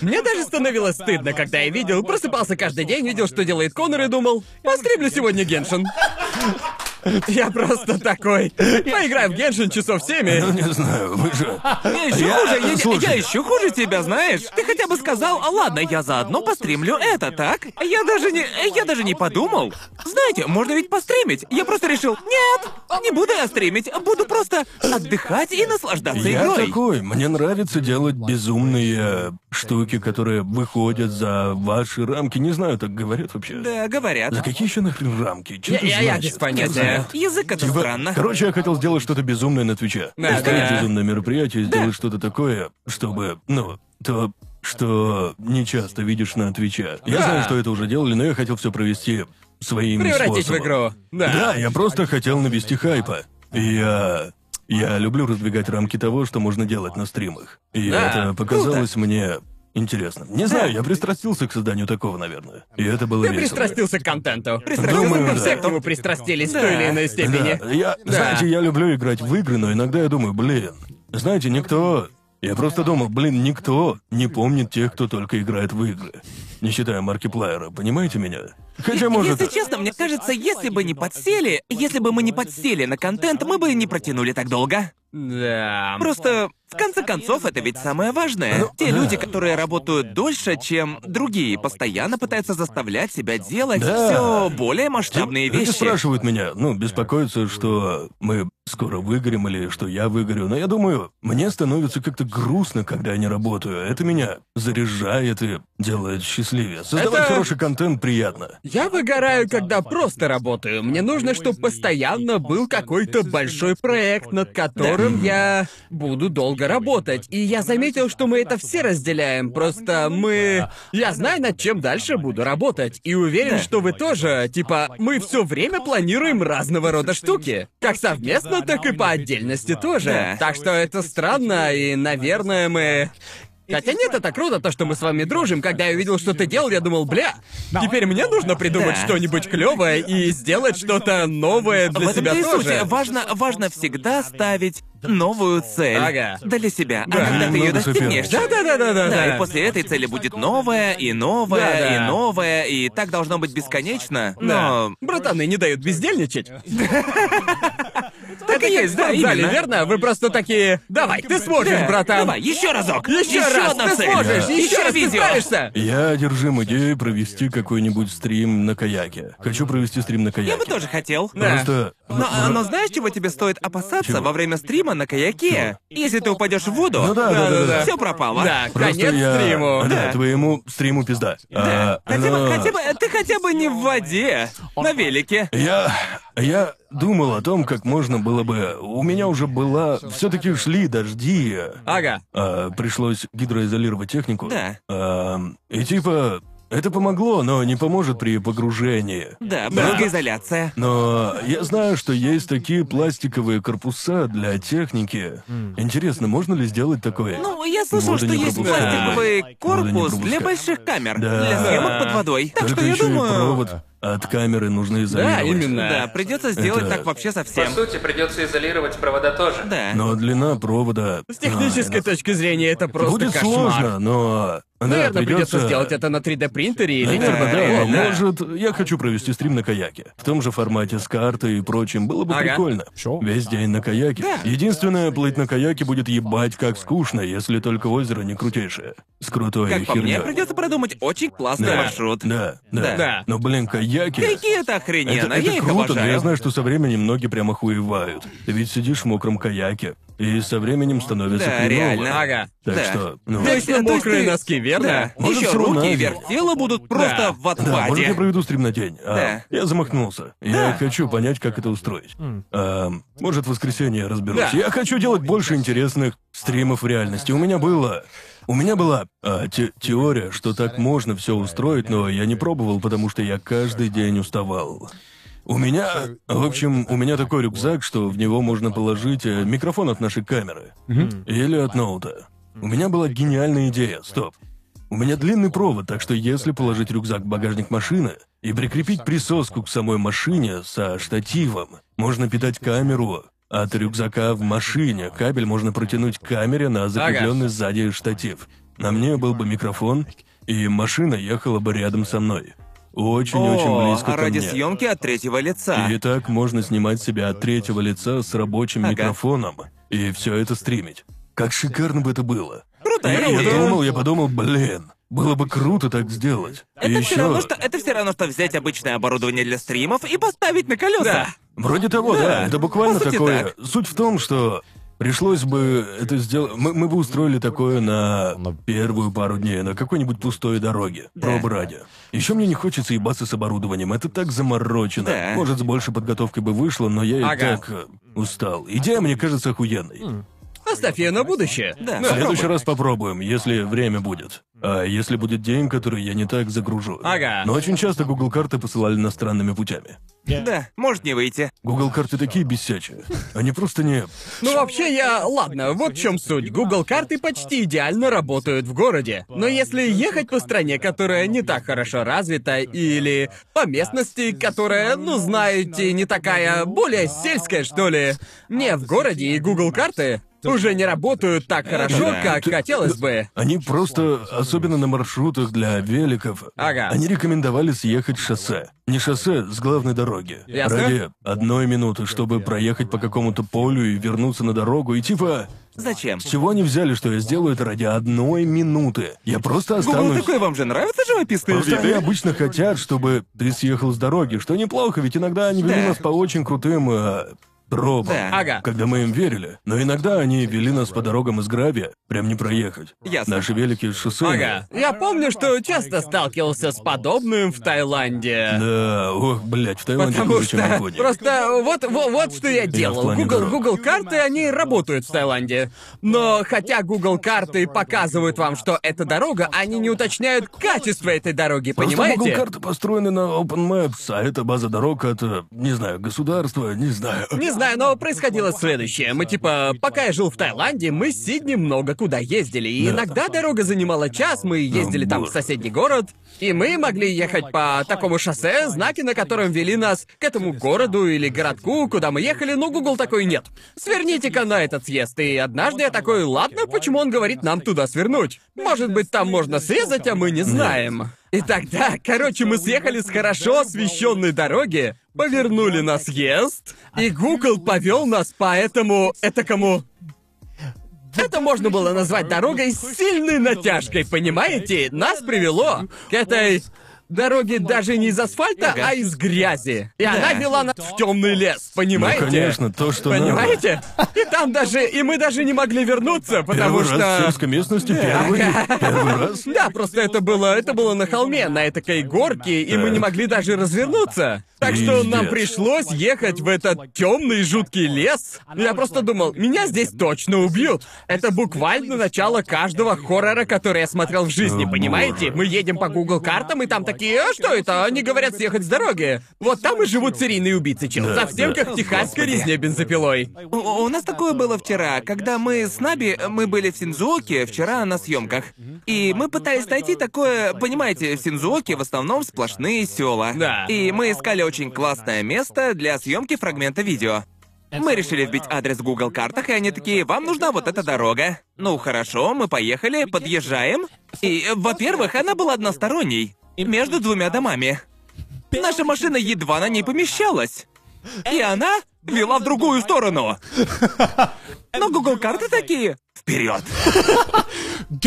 Мне даже становилось стыдно, когда я видел, просыпался каждый день, видел, что делает Конор и думал, постримлю сегодня Геншин. Я просто такой. Поиграю в Геншин часов
Ну,
семи.
не знаю, вы же...
Я еще
Я-
хуже, я,
слушай.
я еще хуже тебя, знаешь? Ты хотя бы сказал, а ладно, я заодно постримлю это, так? Я даже не, я даже не подумал. Знаете, можно ведь постримить. Я просто решил, нет, не буду я стримить, буду просто отдыхать и наслаждаться
Я
игрой.
такой, мне нравится делать безумные штуки, которые выходят за ваши рамки. Не знаю, так говорят вообще.
Да, говорят.
За какие еще нахрен рамки? Что
Я-
это
я- я
значит?
без понятия.
Знаю.
Язык это
Типа,
странно.
Короче, я хотел сделать что-то безумное на Твиче.
Да,
Устроить
да.
безумное мероприятие, сделать что-то такое, чтобы, ну, то, что не часто видишь на Твиче. Я
Да.
знаю, что это уже делали, но я хотел все провести своим
Превратить в
способом.
игру. Да.
Да, я просто хотел навести хайпа. И я... Я люблю раздвигать рамки того, что можно делать на стримах. И
Да,
это показалось мне интересно. Не знаю, я пристрастился к созданию такого, наверное. И это было
Ты
весело.
пристрастился к контенту.
Пристрастился
Думаю,
Мы
да.
все к нему пристрастились в той или иной степени.
Да, я,
Да.
знаете, я люблю играть в игры, но иногда я думаю, блин, знаете, никто... Я просто думал, блин, никто не помнит тех, кто только играет в игры. Не считая Маркиплайера, понимаете меня? Хотя, может...
Если честно, мне кажется, если бы не подсели, если бы мы не подсели на контент, мы бы не протянули так долго.
Да.
Просто, в конце концов, это ведь самое важное.
Ну,
Те люди, которые работают дольше, чем другие, постоянно пытаются заставлять себя делать
Да.
все более масштабные
Люди
вещи.
спрашивают меня, ну, беспокоятся, что мы скоро выгорим или что я выгорю, но я думаю, мне становится как-то грустно, когда я не работаю. Это меня заряжает и делает счастливее. Создавать
Это-
хороший контент приятно.
Я выгораю, когда просто работаю. Мне нужно, чтобы постоянно был какой-то большой проект, над которым я буду долго работать. И я заметил, что мы это все разделяем. Просто мы... Я знаю, над чем дальше буду работать. И уверен, что вы тоже. Типа, мы все время планируем разного рода штуки. Как совместно, так и по отдельности тоже. Так что это странно, и, наверное, мы... Хотя нет, это круто, то, что мы с вами дружим. Когда я увидел, что ты делал, я думал, бля, теперь мне нужно придумать
Да.
что-нибудь клевое и сделать что-то новое для
В этом
себя
и суть.
тоже.
Важно, важно всегда ставить новую цель
Ага.
для себя.
Да.
А когда ты ее достигнешь,
соперничать.
Да-да-да-да-да.
Да, и после этой цели будет новая, и новая,
Да-да.
и новая, и так должно быть бесконечно.
Да.
Но...
Братаны не дают бездельничать.
Так и есть, да, именно.
верно? Вы просто такие, давай, ты сможешь,
Да.
братан.
Давай, еще разок!
Еще раз,
одна
ты
цель!
сможешь, еще
Еще
раз ты
видео!
справишься.
Я одержим идеей провести какой-нибудь стрим на каяке. Хочу провести стрим на каяке.
Я бы тоже хотел.
Да.
Просто...
Но, а, но знаешь, чего тебе стоит опасаться
Чего?
во время стрима на каяке? Если ты упадешь в воду,
Ну да, да, да, да.
все пропало.
Да,
Просто
конец
я...
стриму.
Да,
Да.
твоему стриму пизда. А,
Хотя бы,
но-
хотя бы, ты хотя бы не в воде, на велике.
Я... Я думал о том, как можно было бы... У меня уже была... все таки шли дожди.
Ага.
а, пришлось гидроизолировать технику.
Да.
А, и типа... Это помогло, но не поможет при погружении.
Да, брызгоизоляция.
Но я знаю, что есть такие пластиковые корпуса для техники. Интересно, можно ли сделать такое?
Ну, я слышал, что
не
есть
пропускает.
пластиковый
не
корпус для больших камер,
Да.
для съемок под водой. Так
Только
что я
еще и
думаю...
провод от камеры нужно изолировать.
именно.
Да, придется сделать
Это-
так вообще
По
совсем.
сути, придется изолировать провода тоже.
Да.
Но длина провода...
С технической точки зрения это просто
Будет
кошмар.
сложно, но... Да,
Наверное, придется
придется
сделать это на 3D принтере или
Наверное, да.
реально.
Может, я хочу провести стрим на каяке. В том же формате с картой и прочим. Было бы
Ага.
прикольно. Весь день на каяке. Единственное, плыть на каяке будет ебать как скучно, если только озеро не крутейшее. с крутой
Как по мне, придется продумать очень классный
Да.
маршрут.
Да, да,
Да.
Да.
Но, блин, каяки...
Какие это
Это,
охрененно,
это
я их
круто, но
обожаю.
я знаю, что со временем многие прям охуевают. Ты ведь сидишь в мокром каяке, и со временем становится
Да,
хреново.
реально.
Ага.
Так
Да.
что, ну...
То есть-
мокрые
ты-
носки, верно?
Да.
Может,
Еще руки
на
и верх тела будут просто
Да.
в
Да, может, я проведу стрим на день. А,
Да.
Я замахнулся. Я хочу понять, как это устроить. А, может, в воскресенье я разберусь.
Да.
Я хочу делать больше интересных стримов в реальности. У меня было... У меня была а, те- теория, что так можно все устроить, но я не пробовал, потому что я каждый день уставал. У меня, в общем, у меня такой рюкзак, что в него можно положить э, микрофон от нашей камеры. Или от ноута. У меня была гениальная идея. Стоп. У меня длинный провод, так что если положить рюкзак в багажник машины и прикрепить присоску к самой машине со штативом, можно питать камеру от рюкзака в машине. Кабель можно протянуть к камере на закрепленный сзади штатив. На мне был бы микрофон, и машина ехала бы рядом со мной. Очень-очень близко
а
ко
ради
мне.
съемки от третьего лица.
И так можно снимать себя от третьего лица с рабочим
Ага.
микрофоном и все это стримить. Как шикарно бы это было.
Крутая
Я, я
идея.
думал, я подумал, блин, было бы круто так сделать.
Это
и
все
еще...
равно, что это все равно, что взять обычное оборудование для стримов и поставить на колеса.
Да.
Вроде того, да.
Да,
Это буквально
сути,
такое.
так.
Суть в том, что пришлось бы это сделать. Мы, мы бы устроили такое на первую пару дней на какой-нибудь пустой дороге.
Да.
Проб ради. Еще мне не хочется ебаться с оборудованием. Это так заморочено.
Да.
Может, с большей подготовкой бы вышло, но я и
Ага.
так э, устал. Идея мне кажется охуенной.
Оставь ее на будущее.
Да.
В следующий раз попробуем, если время будет. А если будет день, который я не так загружу.
Ага.
Но очень часто Google карты посылали иностранными путями.
Да, может не выйти.
Google карты такие бесячие. Они просто не...
Ну вообще я... Ладно, вот в чем суть. Google карты почти идеально работают в городе. Но если ехать по стране, которая не так хорошо развита, или по местности, которая, ну знаете, не такая, более сельская, что ли. Не, в городе и Google карты уже не работают так хорошо,
да.
как хотелось бы.
Они просто, особенно на маршрутах для великов,
Ага.
они рекомендовали съехать шоссе. Не шоссе, с главной дороги.
Ясно.
Ради одной минуты, чтобы проехать по какому-то полю и вернуться на дорогу. И типа,
Зачем?
с чего они взяли, что я сделаю это ради одной минуты? Я просто
Гугл
останусь...
такой, вам же нравятся живописные
Просто они
виды?
обычно хотят, чтобы ты съехал с дороги, что неплохо, ведь иногда они вели
Да.
нас по очень крутым э, тропам,
Да.
Ага.
когда мы им верили. Но иногда они вели нас по дорогам из гравия, прям не проехать.
Ясно.
Наши велики с шоссе.
Ага. Я помню, что часто сталкивался с подобным в Таиланде.
Да, ох, блядь, в Таиланде
Потому
хуже, чем в
что
Японии.
просто вот, вот, вот что я делал.
плане
Google,
дорог.
Google карты, они работают в Таиланде. Но хотя Google карты показывают вам, что это дорога, они не уточняют качество этой дороги,
Просто
понимаете?
Google карты построены на OpenMaps, а это база дорог от, э, не знаю, государства, не знаю.
Не знаю, но происходило следующее. Мы типа, пока я жил в Таиланде, мы с Сидни много куда ездили. И
Да.
иногда дорога занимала час, мы ездили там в соседний город. И мы могли ехать по такому шоссе, знаки на котором вели нас к этому городу или городку, куда мы ехали, но Google такой нет. Сверните-ка на этот съезд. И однажды я такой, ладно, почему он говорит нам туда свернуть? Может быть, там можно срезать, а мы не знаем. И тогда, короче, мы съехали с хорошо освещенной дороги, повернули на съезд, и Google повел нас по этому, этакому... Это можно было назвать дорогой с сильной натяжкой, понимаете? Нас привело к этой дороге даже не из асфальта, а из грязи. И она вела нас в темный лес, понимаете?
Ну, конечно, то, что надо.
Понимаете? И там даже, и мы даже не могли вернуться, потому
Первый
что...
раз в сельской местности, первый, первый раз.
Да, просто это было, это было на холме, на этой горке, и мы не могли даже развернуться. Так что нам пришлось ехать в этот темный жуткий лес. Я просто думал, меня здесь точно убьют. Это буквально начало каждого хоррора, который я смотрел в жизни, понимаете? Мы едем по Google картам, и там такие, а что это? Они говорят съехать с дороги. Вот там и живут серийные убийцы, чел.
Да,
Совсем
да.
как в техасской резне бензопилой.
У, у нас такое было вчера, когда мы с Наби, мы были в Синдзуоке вчера на съемках. И мы пытались найти такое, понимаете, в Синдзуоке в основном сплошные села.
Да.
И мы искали очень классное место для съемки фрагмента видео. Мы решили вбить адрес в Google картах, и они такие, вам нужна вот эта дорога. Ну хорошо, мы поехали, подъезжаем. И, во-первых, она была односторонней, между двумя домами. Наша машина едва на ней помещалась. И она вела в другую сторону. Но Google карты такие. Вперед!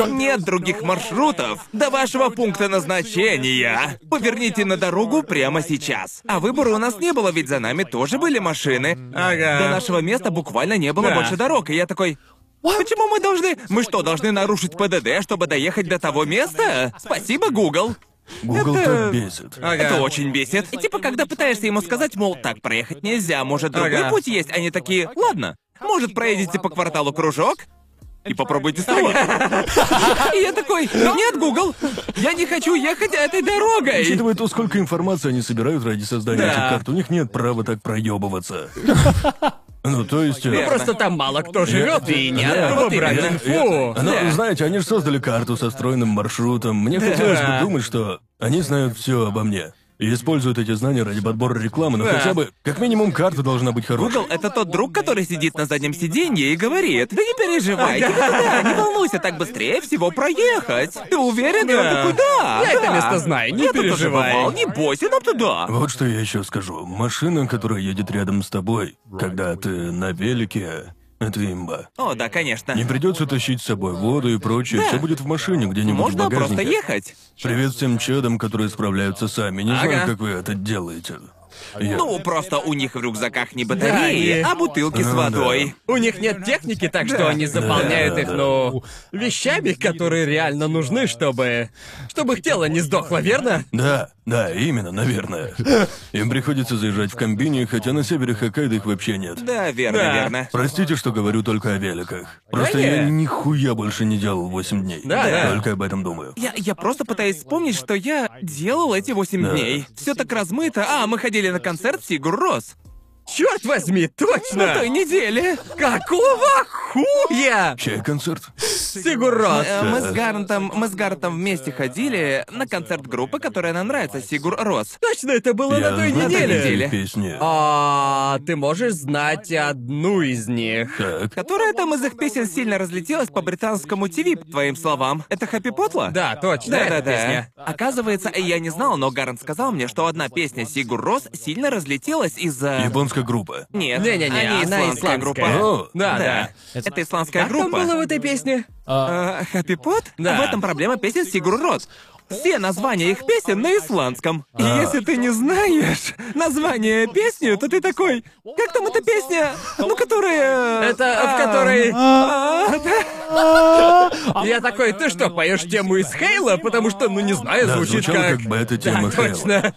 Нет других маршрутов до вашего пункта назначения. Поверните на дорогу прямо сейчас. А выбора у нас не было, ведь за нами тоже были машины.
Ага.
До нашего места буквально не было
Да.
больше дорог, и я такой... Почему мы должны... Мы что, должны нарушить ПДД, чтобы доехать до того места? Спасибо, Google.
Google
Это-
так бесит.
Ага.
Это очень бесит. И типа, когда пытаешься ему сказать, мол, так проехать нельзя, может, другой
Ага.
путь есть, они такие, ладно, может, проедете по кварталу кружок? И попробуйте снова. И я такой, нет, Google, я не хочу ехать этой дорогой.
Учитывая то, сколько информации они собирают ради создания
Да.
этих карт, у них нет права так проебываться. Ну, то есть... э,
Верно.
Просто там мало кто живет, и не
Да,
от кого
вот
брать
именно.
инфу.
Ну,
Да.
знаете, они же создали карту со стройным маршрутом. Мне хотелось бы думать, что они знают все обо мне. И используют эти знания ради подбора рекламы, но
Да.
хотя бы, как минимум, карта должна быть хорошей.
Google — это тот друг, который сидит на заднем сиденье и говорит, да не переживай, тебе туда, не волнуйся, так быстрее всего проехать. Ты уверен? И он
Да.
такой, да,
Я это
да.
место знаю, не
Я тут тоже
переживай.
бывал, не бойся, нам туда.
Вот что я еще скажу. Машина, которая едет рядом с тобой, когда ты на велике, это имба.
О, да, конечно.
Не придется тащить с собой воду и прочее.
Да.
Все будет в машине где-нибудь в
Можно
багажнике.
просто ехать.
Привет всем чадам, которые справляются сами. Не
Ага.
знаю, как вы это делаете. Я-
Ну, просто у них в рюкзаках не батареи,
Да, и-
а бутылки с
Ну,
водой.
У них нет техники, так что они заполняют
Да,
их,
да.
ну, вещами, которые реально нужны, чтобы... Чтобы их тело не сдохло, верно?
Да, да, именно, наверное. Им приходится заезжать в комбине, хотя на севере Хоккайдо их вообще нет.
Да, верно,
Да.
верно.
Простите, что говорю только о великах. Просто я нихуя больше не делал 8 дней.
Да, да.
Только об этом думаю.
Я, я просто пытаюсь вспомнить, что я делал эти восемь
Да.
дней. Все так размыто. А, мы ходили на концерт Сигур Рос.
Черт возьми,
На
точно!
той неделе.
Какого хуя?
Чей концерт?
Сигурос.
Э, Мы с Гарнтом, мы с Гарнтом вместе ходили на концерт группы, которая нам нравится, Сигур Рос.
Точно, это было
Я
на той
знаю
неделе.
неделе.
эти песни.
А ты можешь знать одну из них?
Так.
Которая там из их песен сильно разлетелась по британскому ТВ, по твоим словам. Это Хэппи Потла?
Да, точно, эта
Да-да-да.
песня.
Оказывается, я не знал, но Гарнт сказал мне, что одна песня Сигур Рос сильно разлетелась из-за...
Японская группа.
Нет,
Не-не-не,
они
она
исландская
исландская.
группа.
О,
Да,
Да,
да.
это исландская
Как там
группа.
было в этой песне?
Э, Happy Pot?
Да.
В этом проблема песен Сигур Рос. Все названия их песен на исландском. И если ты не знаешь название песни, то ты такой... Как там эта песня? Ну, которая...
Это в
а,
которой...
а, да.
Я такой, ты что, поешь тему из Хейла? Потому что, ну не знаю,
Да,
звучит
звучало
как...
как бета-тема
да,
Хейла.
точно.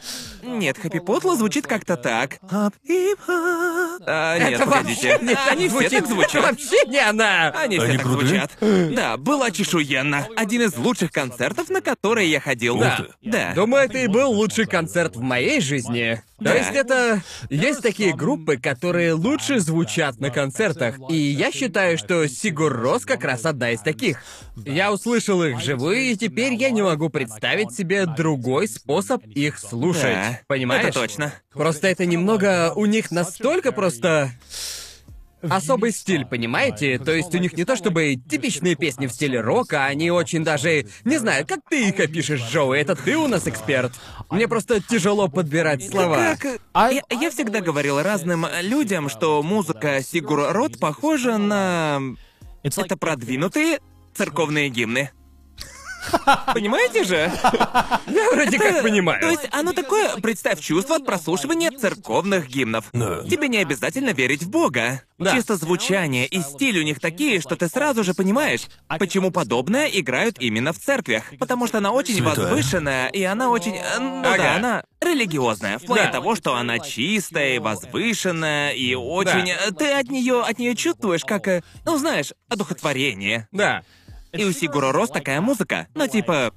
Нет, Happy Potla звучит как-то так. А, нет,
Это
погодите.
вообще не
Они все
звучит.
так звучат.
Вообще не она.
Они
Они
все так
крутые?
звучат. Да, было чешуенно. Один из лучших концертов, на которые я ходил.
Ух
Да.
ты.
Да.
Думаю, это и был лучший концерт в моей жизни. То есть это... Есть такие группы, которые лучше звучат на концертах. И я считаю, что Сигур Рос как раз одна из таких. Я услышал их вживую, и теперь я не могу представить себе другой способ их слушать.
Да,
Понимаешь?
это точно.
Просто это немного... У них настолько просто... Особый стиль, понимаете? То есть у них не то чтобы типичные песни в стиле рока, они очень даже... Не знаю, как ты их опишешь, Джоуи, это ты у нас эксперт. Мне просто тяжело подбирать слова.
Как... Я, я всегда говорил разным людям, что музыка Сигур Рот похожа на... Это продвинутые церковные гимны. Понимаете же?
Я вроде как
То
понимаю.
есть оно такое, представь чувство от прослушивания церковных гимнов.
Да.
Тебе не обязательно верить в Бога.
Да.
Чисто звучание и стиль у них такие, что ты сразу же понимаешь, почему подобное играют именно в церквях. Потому что она очень
Святая.
возвышенная, и она очень... э, Ну
Ага.
да, она религиозная. В плане
Да.
того, что она чистая, и возвышенная, и очень... э, Ты от нее от нее чувствуешь, как... э, Ну, знаешь, одухотворение.
Да.
И у Сигуро Рос такая музыка. Ну, типа...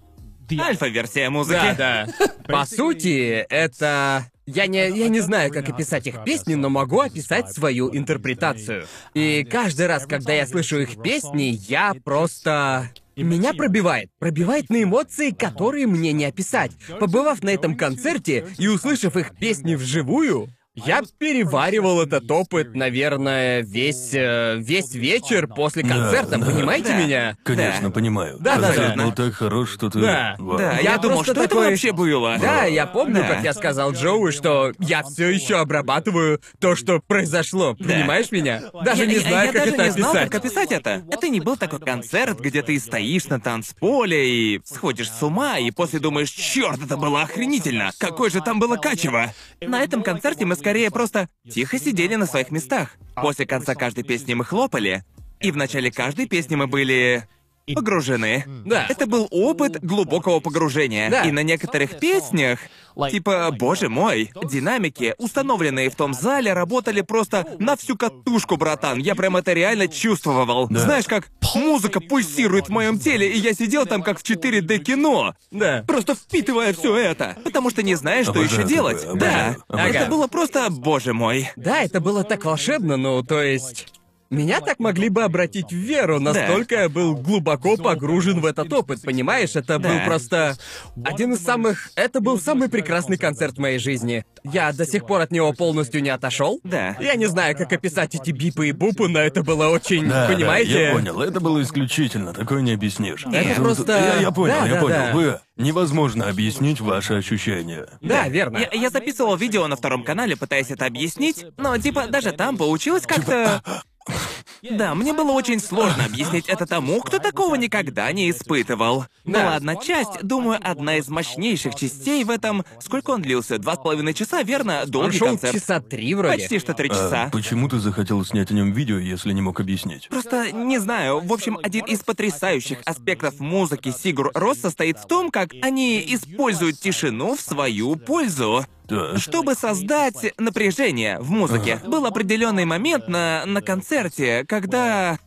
Альфа-версия музыки.
Да, да. По сути, это... Я не, я не знаю, как описать их песни, но могу описать свою интерпретацию. И каждый раз, когда я слышу их песни, я просто... Меня пробивает. Пробивает на эмоции, которые мне не описать. Побывав на этом концерте и услышав их песни вживую, Я переваривал этот опыт, наверное, весь, э, весь вечер после концерта,
да.
понимаете
Да.
меня?
Конечно,
Да.
понимаю.
Да, да,
Концерт
да.
был так хорош, что ты...
Да.
Вау.
Да,
Я
я, думал,
просто
что это
такой-
вообще было.
Да, я помню,
Да.
как я сказал Джоуи, что я все еще обрабатываю то, что произошло. Понимаешь меня? Даже
я,
не
я-
знаю,
я
как
даже
это
не знал,
описать.
как описать это. Это не был такой концерт, где ты стоишь на танцполе и сходишь с ума, и после думаешь, черт, это было охренительно. Какое же там было качево. На этом концерте мы скорее просто тихо сидели на своих местах. После конца каждой песни мы хлопали, и в начале каждой песни мы были погружены.
Да.
Это был опыт глубокого погружения.
Да.
И на некоторых песнях, типа, боже мой, динамики, установленные в том зале, работали просто на всю катушку, братан. Я прям это реально чувствовал. Знаешь, как музыка пульсирует в моем теле, и я сидел там как в 4D кино.
Да.
Просто впитывая все это. Потому что не знаешь, что еще делать. Да. Это было просто, боже мой.
Да, это было так волшебно, ну, то есть... Меня так могли бы обратить в веру, настолько я был глубоко погружен в этот опыт, понимаешь? Это был
Да.
просто один из самых... Это был самый прекрасный концерт в моей жизни. Я до сих пор от него полностью не отошел.
Да.
Я не знаю, как описать эти бипы и бупы, но это было очень...
Да, да,
понимаете?
я понял, это было исключительно, такое не объяснишь.
Это
Круто.
просто-
Я, я понял,
Да,
я
да,
понял.
да.
Вы... Невозможно объяснить ваши ощущения.
Да, верно.
Я, я записывал видео на втором канале, пытаясь это объяснить, но типа даже там получилось как-то... Да, мне было очень сложно объяснить это тому, кто такого никогда не испытывал.
Да.
Была одна часть, думаю, одна из мощнейших частей в этом... Сколько он длился? Два с половиной часа, верно?
Он
Долгий
шел
концерт.
часа три вроде.
Почти что три
А
часа.
почему ты захотел снять о нем видео, если не мог объяснить?
Просто не знаю. В общем, один из потрясающих аспектов музыки Сигур Рос состоит в том, как они используют тишину в свою пользу. Чтобы создать напряжение в музыке. Был определенный момент на, на концерте, когда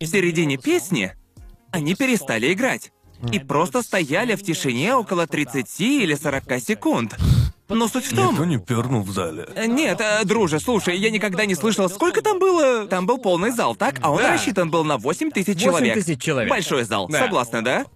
в середине песни они перестали играть. И просто стояли в тишине около 30 или 40 секунд. Но суть в том...
Никто не пернул в зале.
Нет, э, друже, слушай, я никогда не слышал, сколько там было. Там был полный зал, так? А он
Да.
рассчитан был на 8 тысяч
8
человек.
тысяч человек.
Большой зал,
Да.
согласны, да?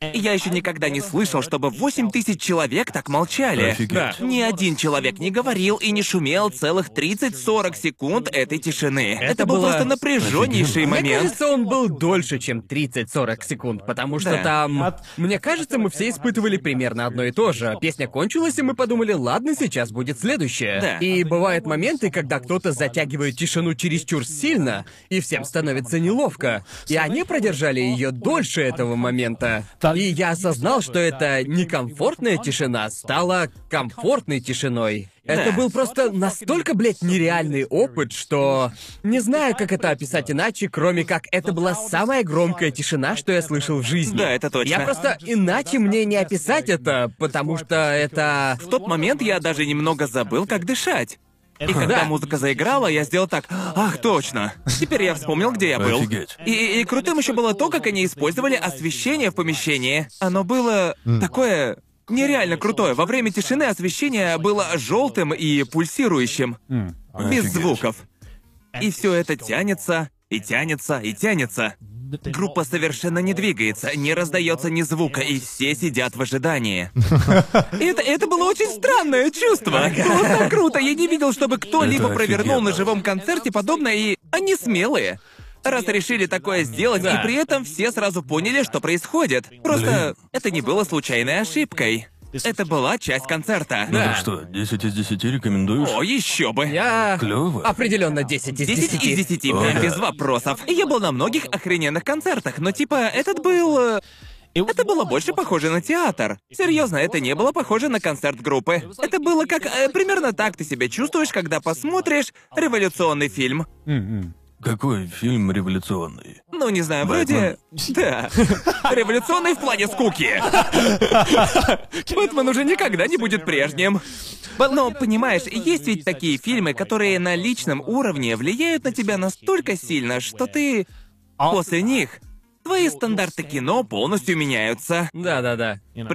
Я еще никогда не слышал, чтобы 8 тысяч человек так молчали.
Офигеть.
Да.
Ни один человек не говорил и не шумел целых 30-40 секунд этой тишины. Это, был
было
просто напряженнейший
Мне
момент.
кажется, он был дольше, чем 30-40 секунд, потому что
Да.
там... Мне кажется, мы все испытывали примерно одно и то же. Песня кончилась, и мы подумали, ладно, сейчас будет следующее.
Да.
И бывают моменты, когда кто-то затягивает тишину чересчур сильно, и всем становится неловко. И они продержали ее дольше этого момента. И я осознал, что эта некомфортная тишина стала комфортной тишиной. Это был просто настолько, блядь, нереальный опыт, что... Не знаю, как это описать иначе, кроме как это была самая громкая тишина, что я слышал в жизни.
Да, это точно.
Я просто... Иначе мне не описать это, потому что это...
В тот момент я даже немного забыл, как дышать. И когда
Да.
музыка заиграла, я сделал так. Ах, точно. Теперь я вспомнил, где я был.
Офигеть.
И, и крутым еще было то, как они использовали освещение в помещении. Оно было такое нереально крутое. Во время тишины освещение было желтым и пульсирующим. Без звуков. И все это тянется, и тянется, и тянется. Группа совершенно не двигается, не раздается ни звука, и все сидят в ожидании. Это, это было очень странное чувство. Так круто. Я не видел, чтобы кто-либо
Это
провернул на живом концерте подобное, и они смелые. Раз решили такое сделать, и при этом все сразу поняли, что происходит. Просто это не было случайной ошибкой. Это была часть концерта.
Ну
Да.
так что, 10 из 10 рекомендуешь?
О, еще бы.
Я...
Клёво.
Определенно 10 из 10.
10 из 10,
О,
прям
да.
без вопросов. Я был на многих охрененных концертах, но типа этот был... э, Это было больше похоже на театр. Серьезно, это не было похоже на концерт группы. Это было как... э, примерно так ты себя чувствуешь, когда посмотришь революционный фильм.
Какой фильм революционный?
Ну, не знаю, вроде... Да. Революционный в плане скуки. Бэтмен уже никогда не будет прежним. Но, понимаешь, есть ведь такие фильмы, которые на личном уровне влияют на тебя настолько сильно, что ты... После них твои стандарты кино полностью меняются.
Да-да-да.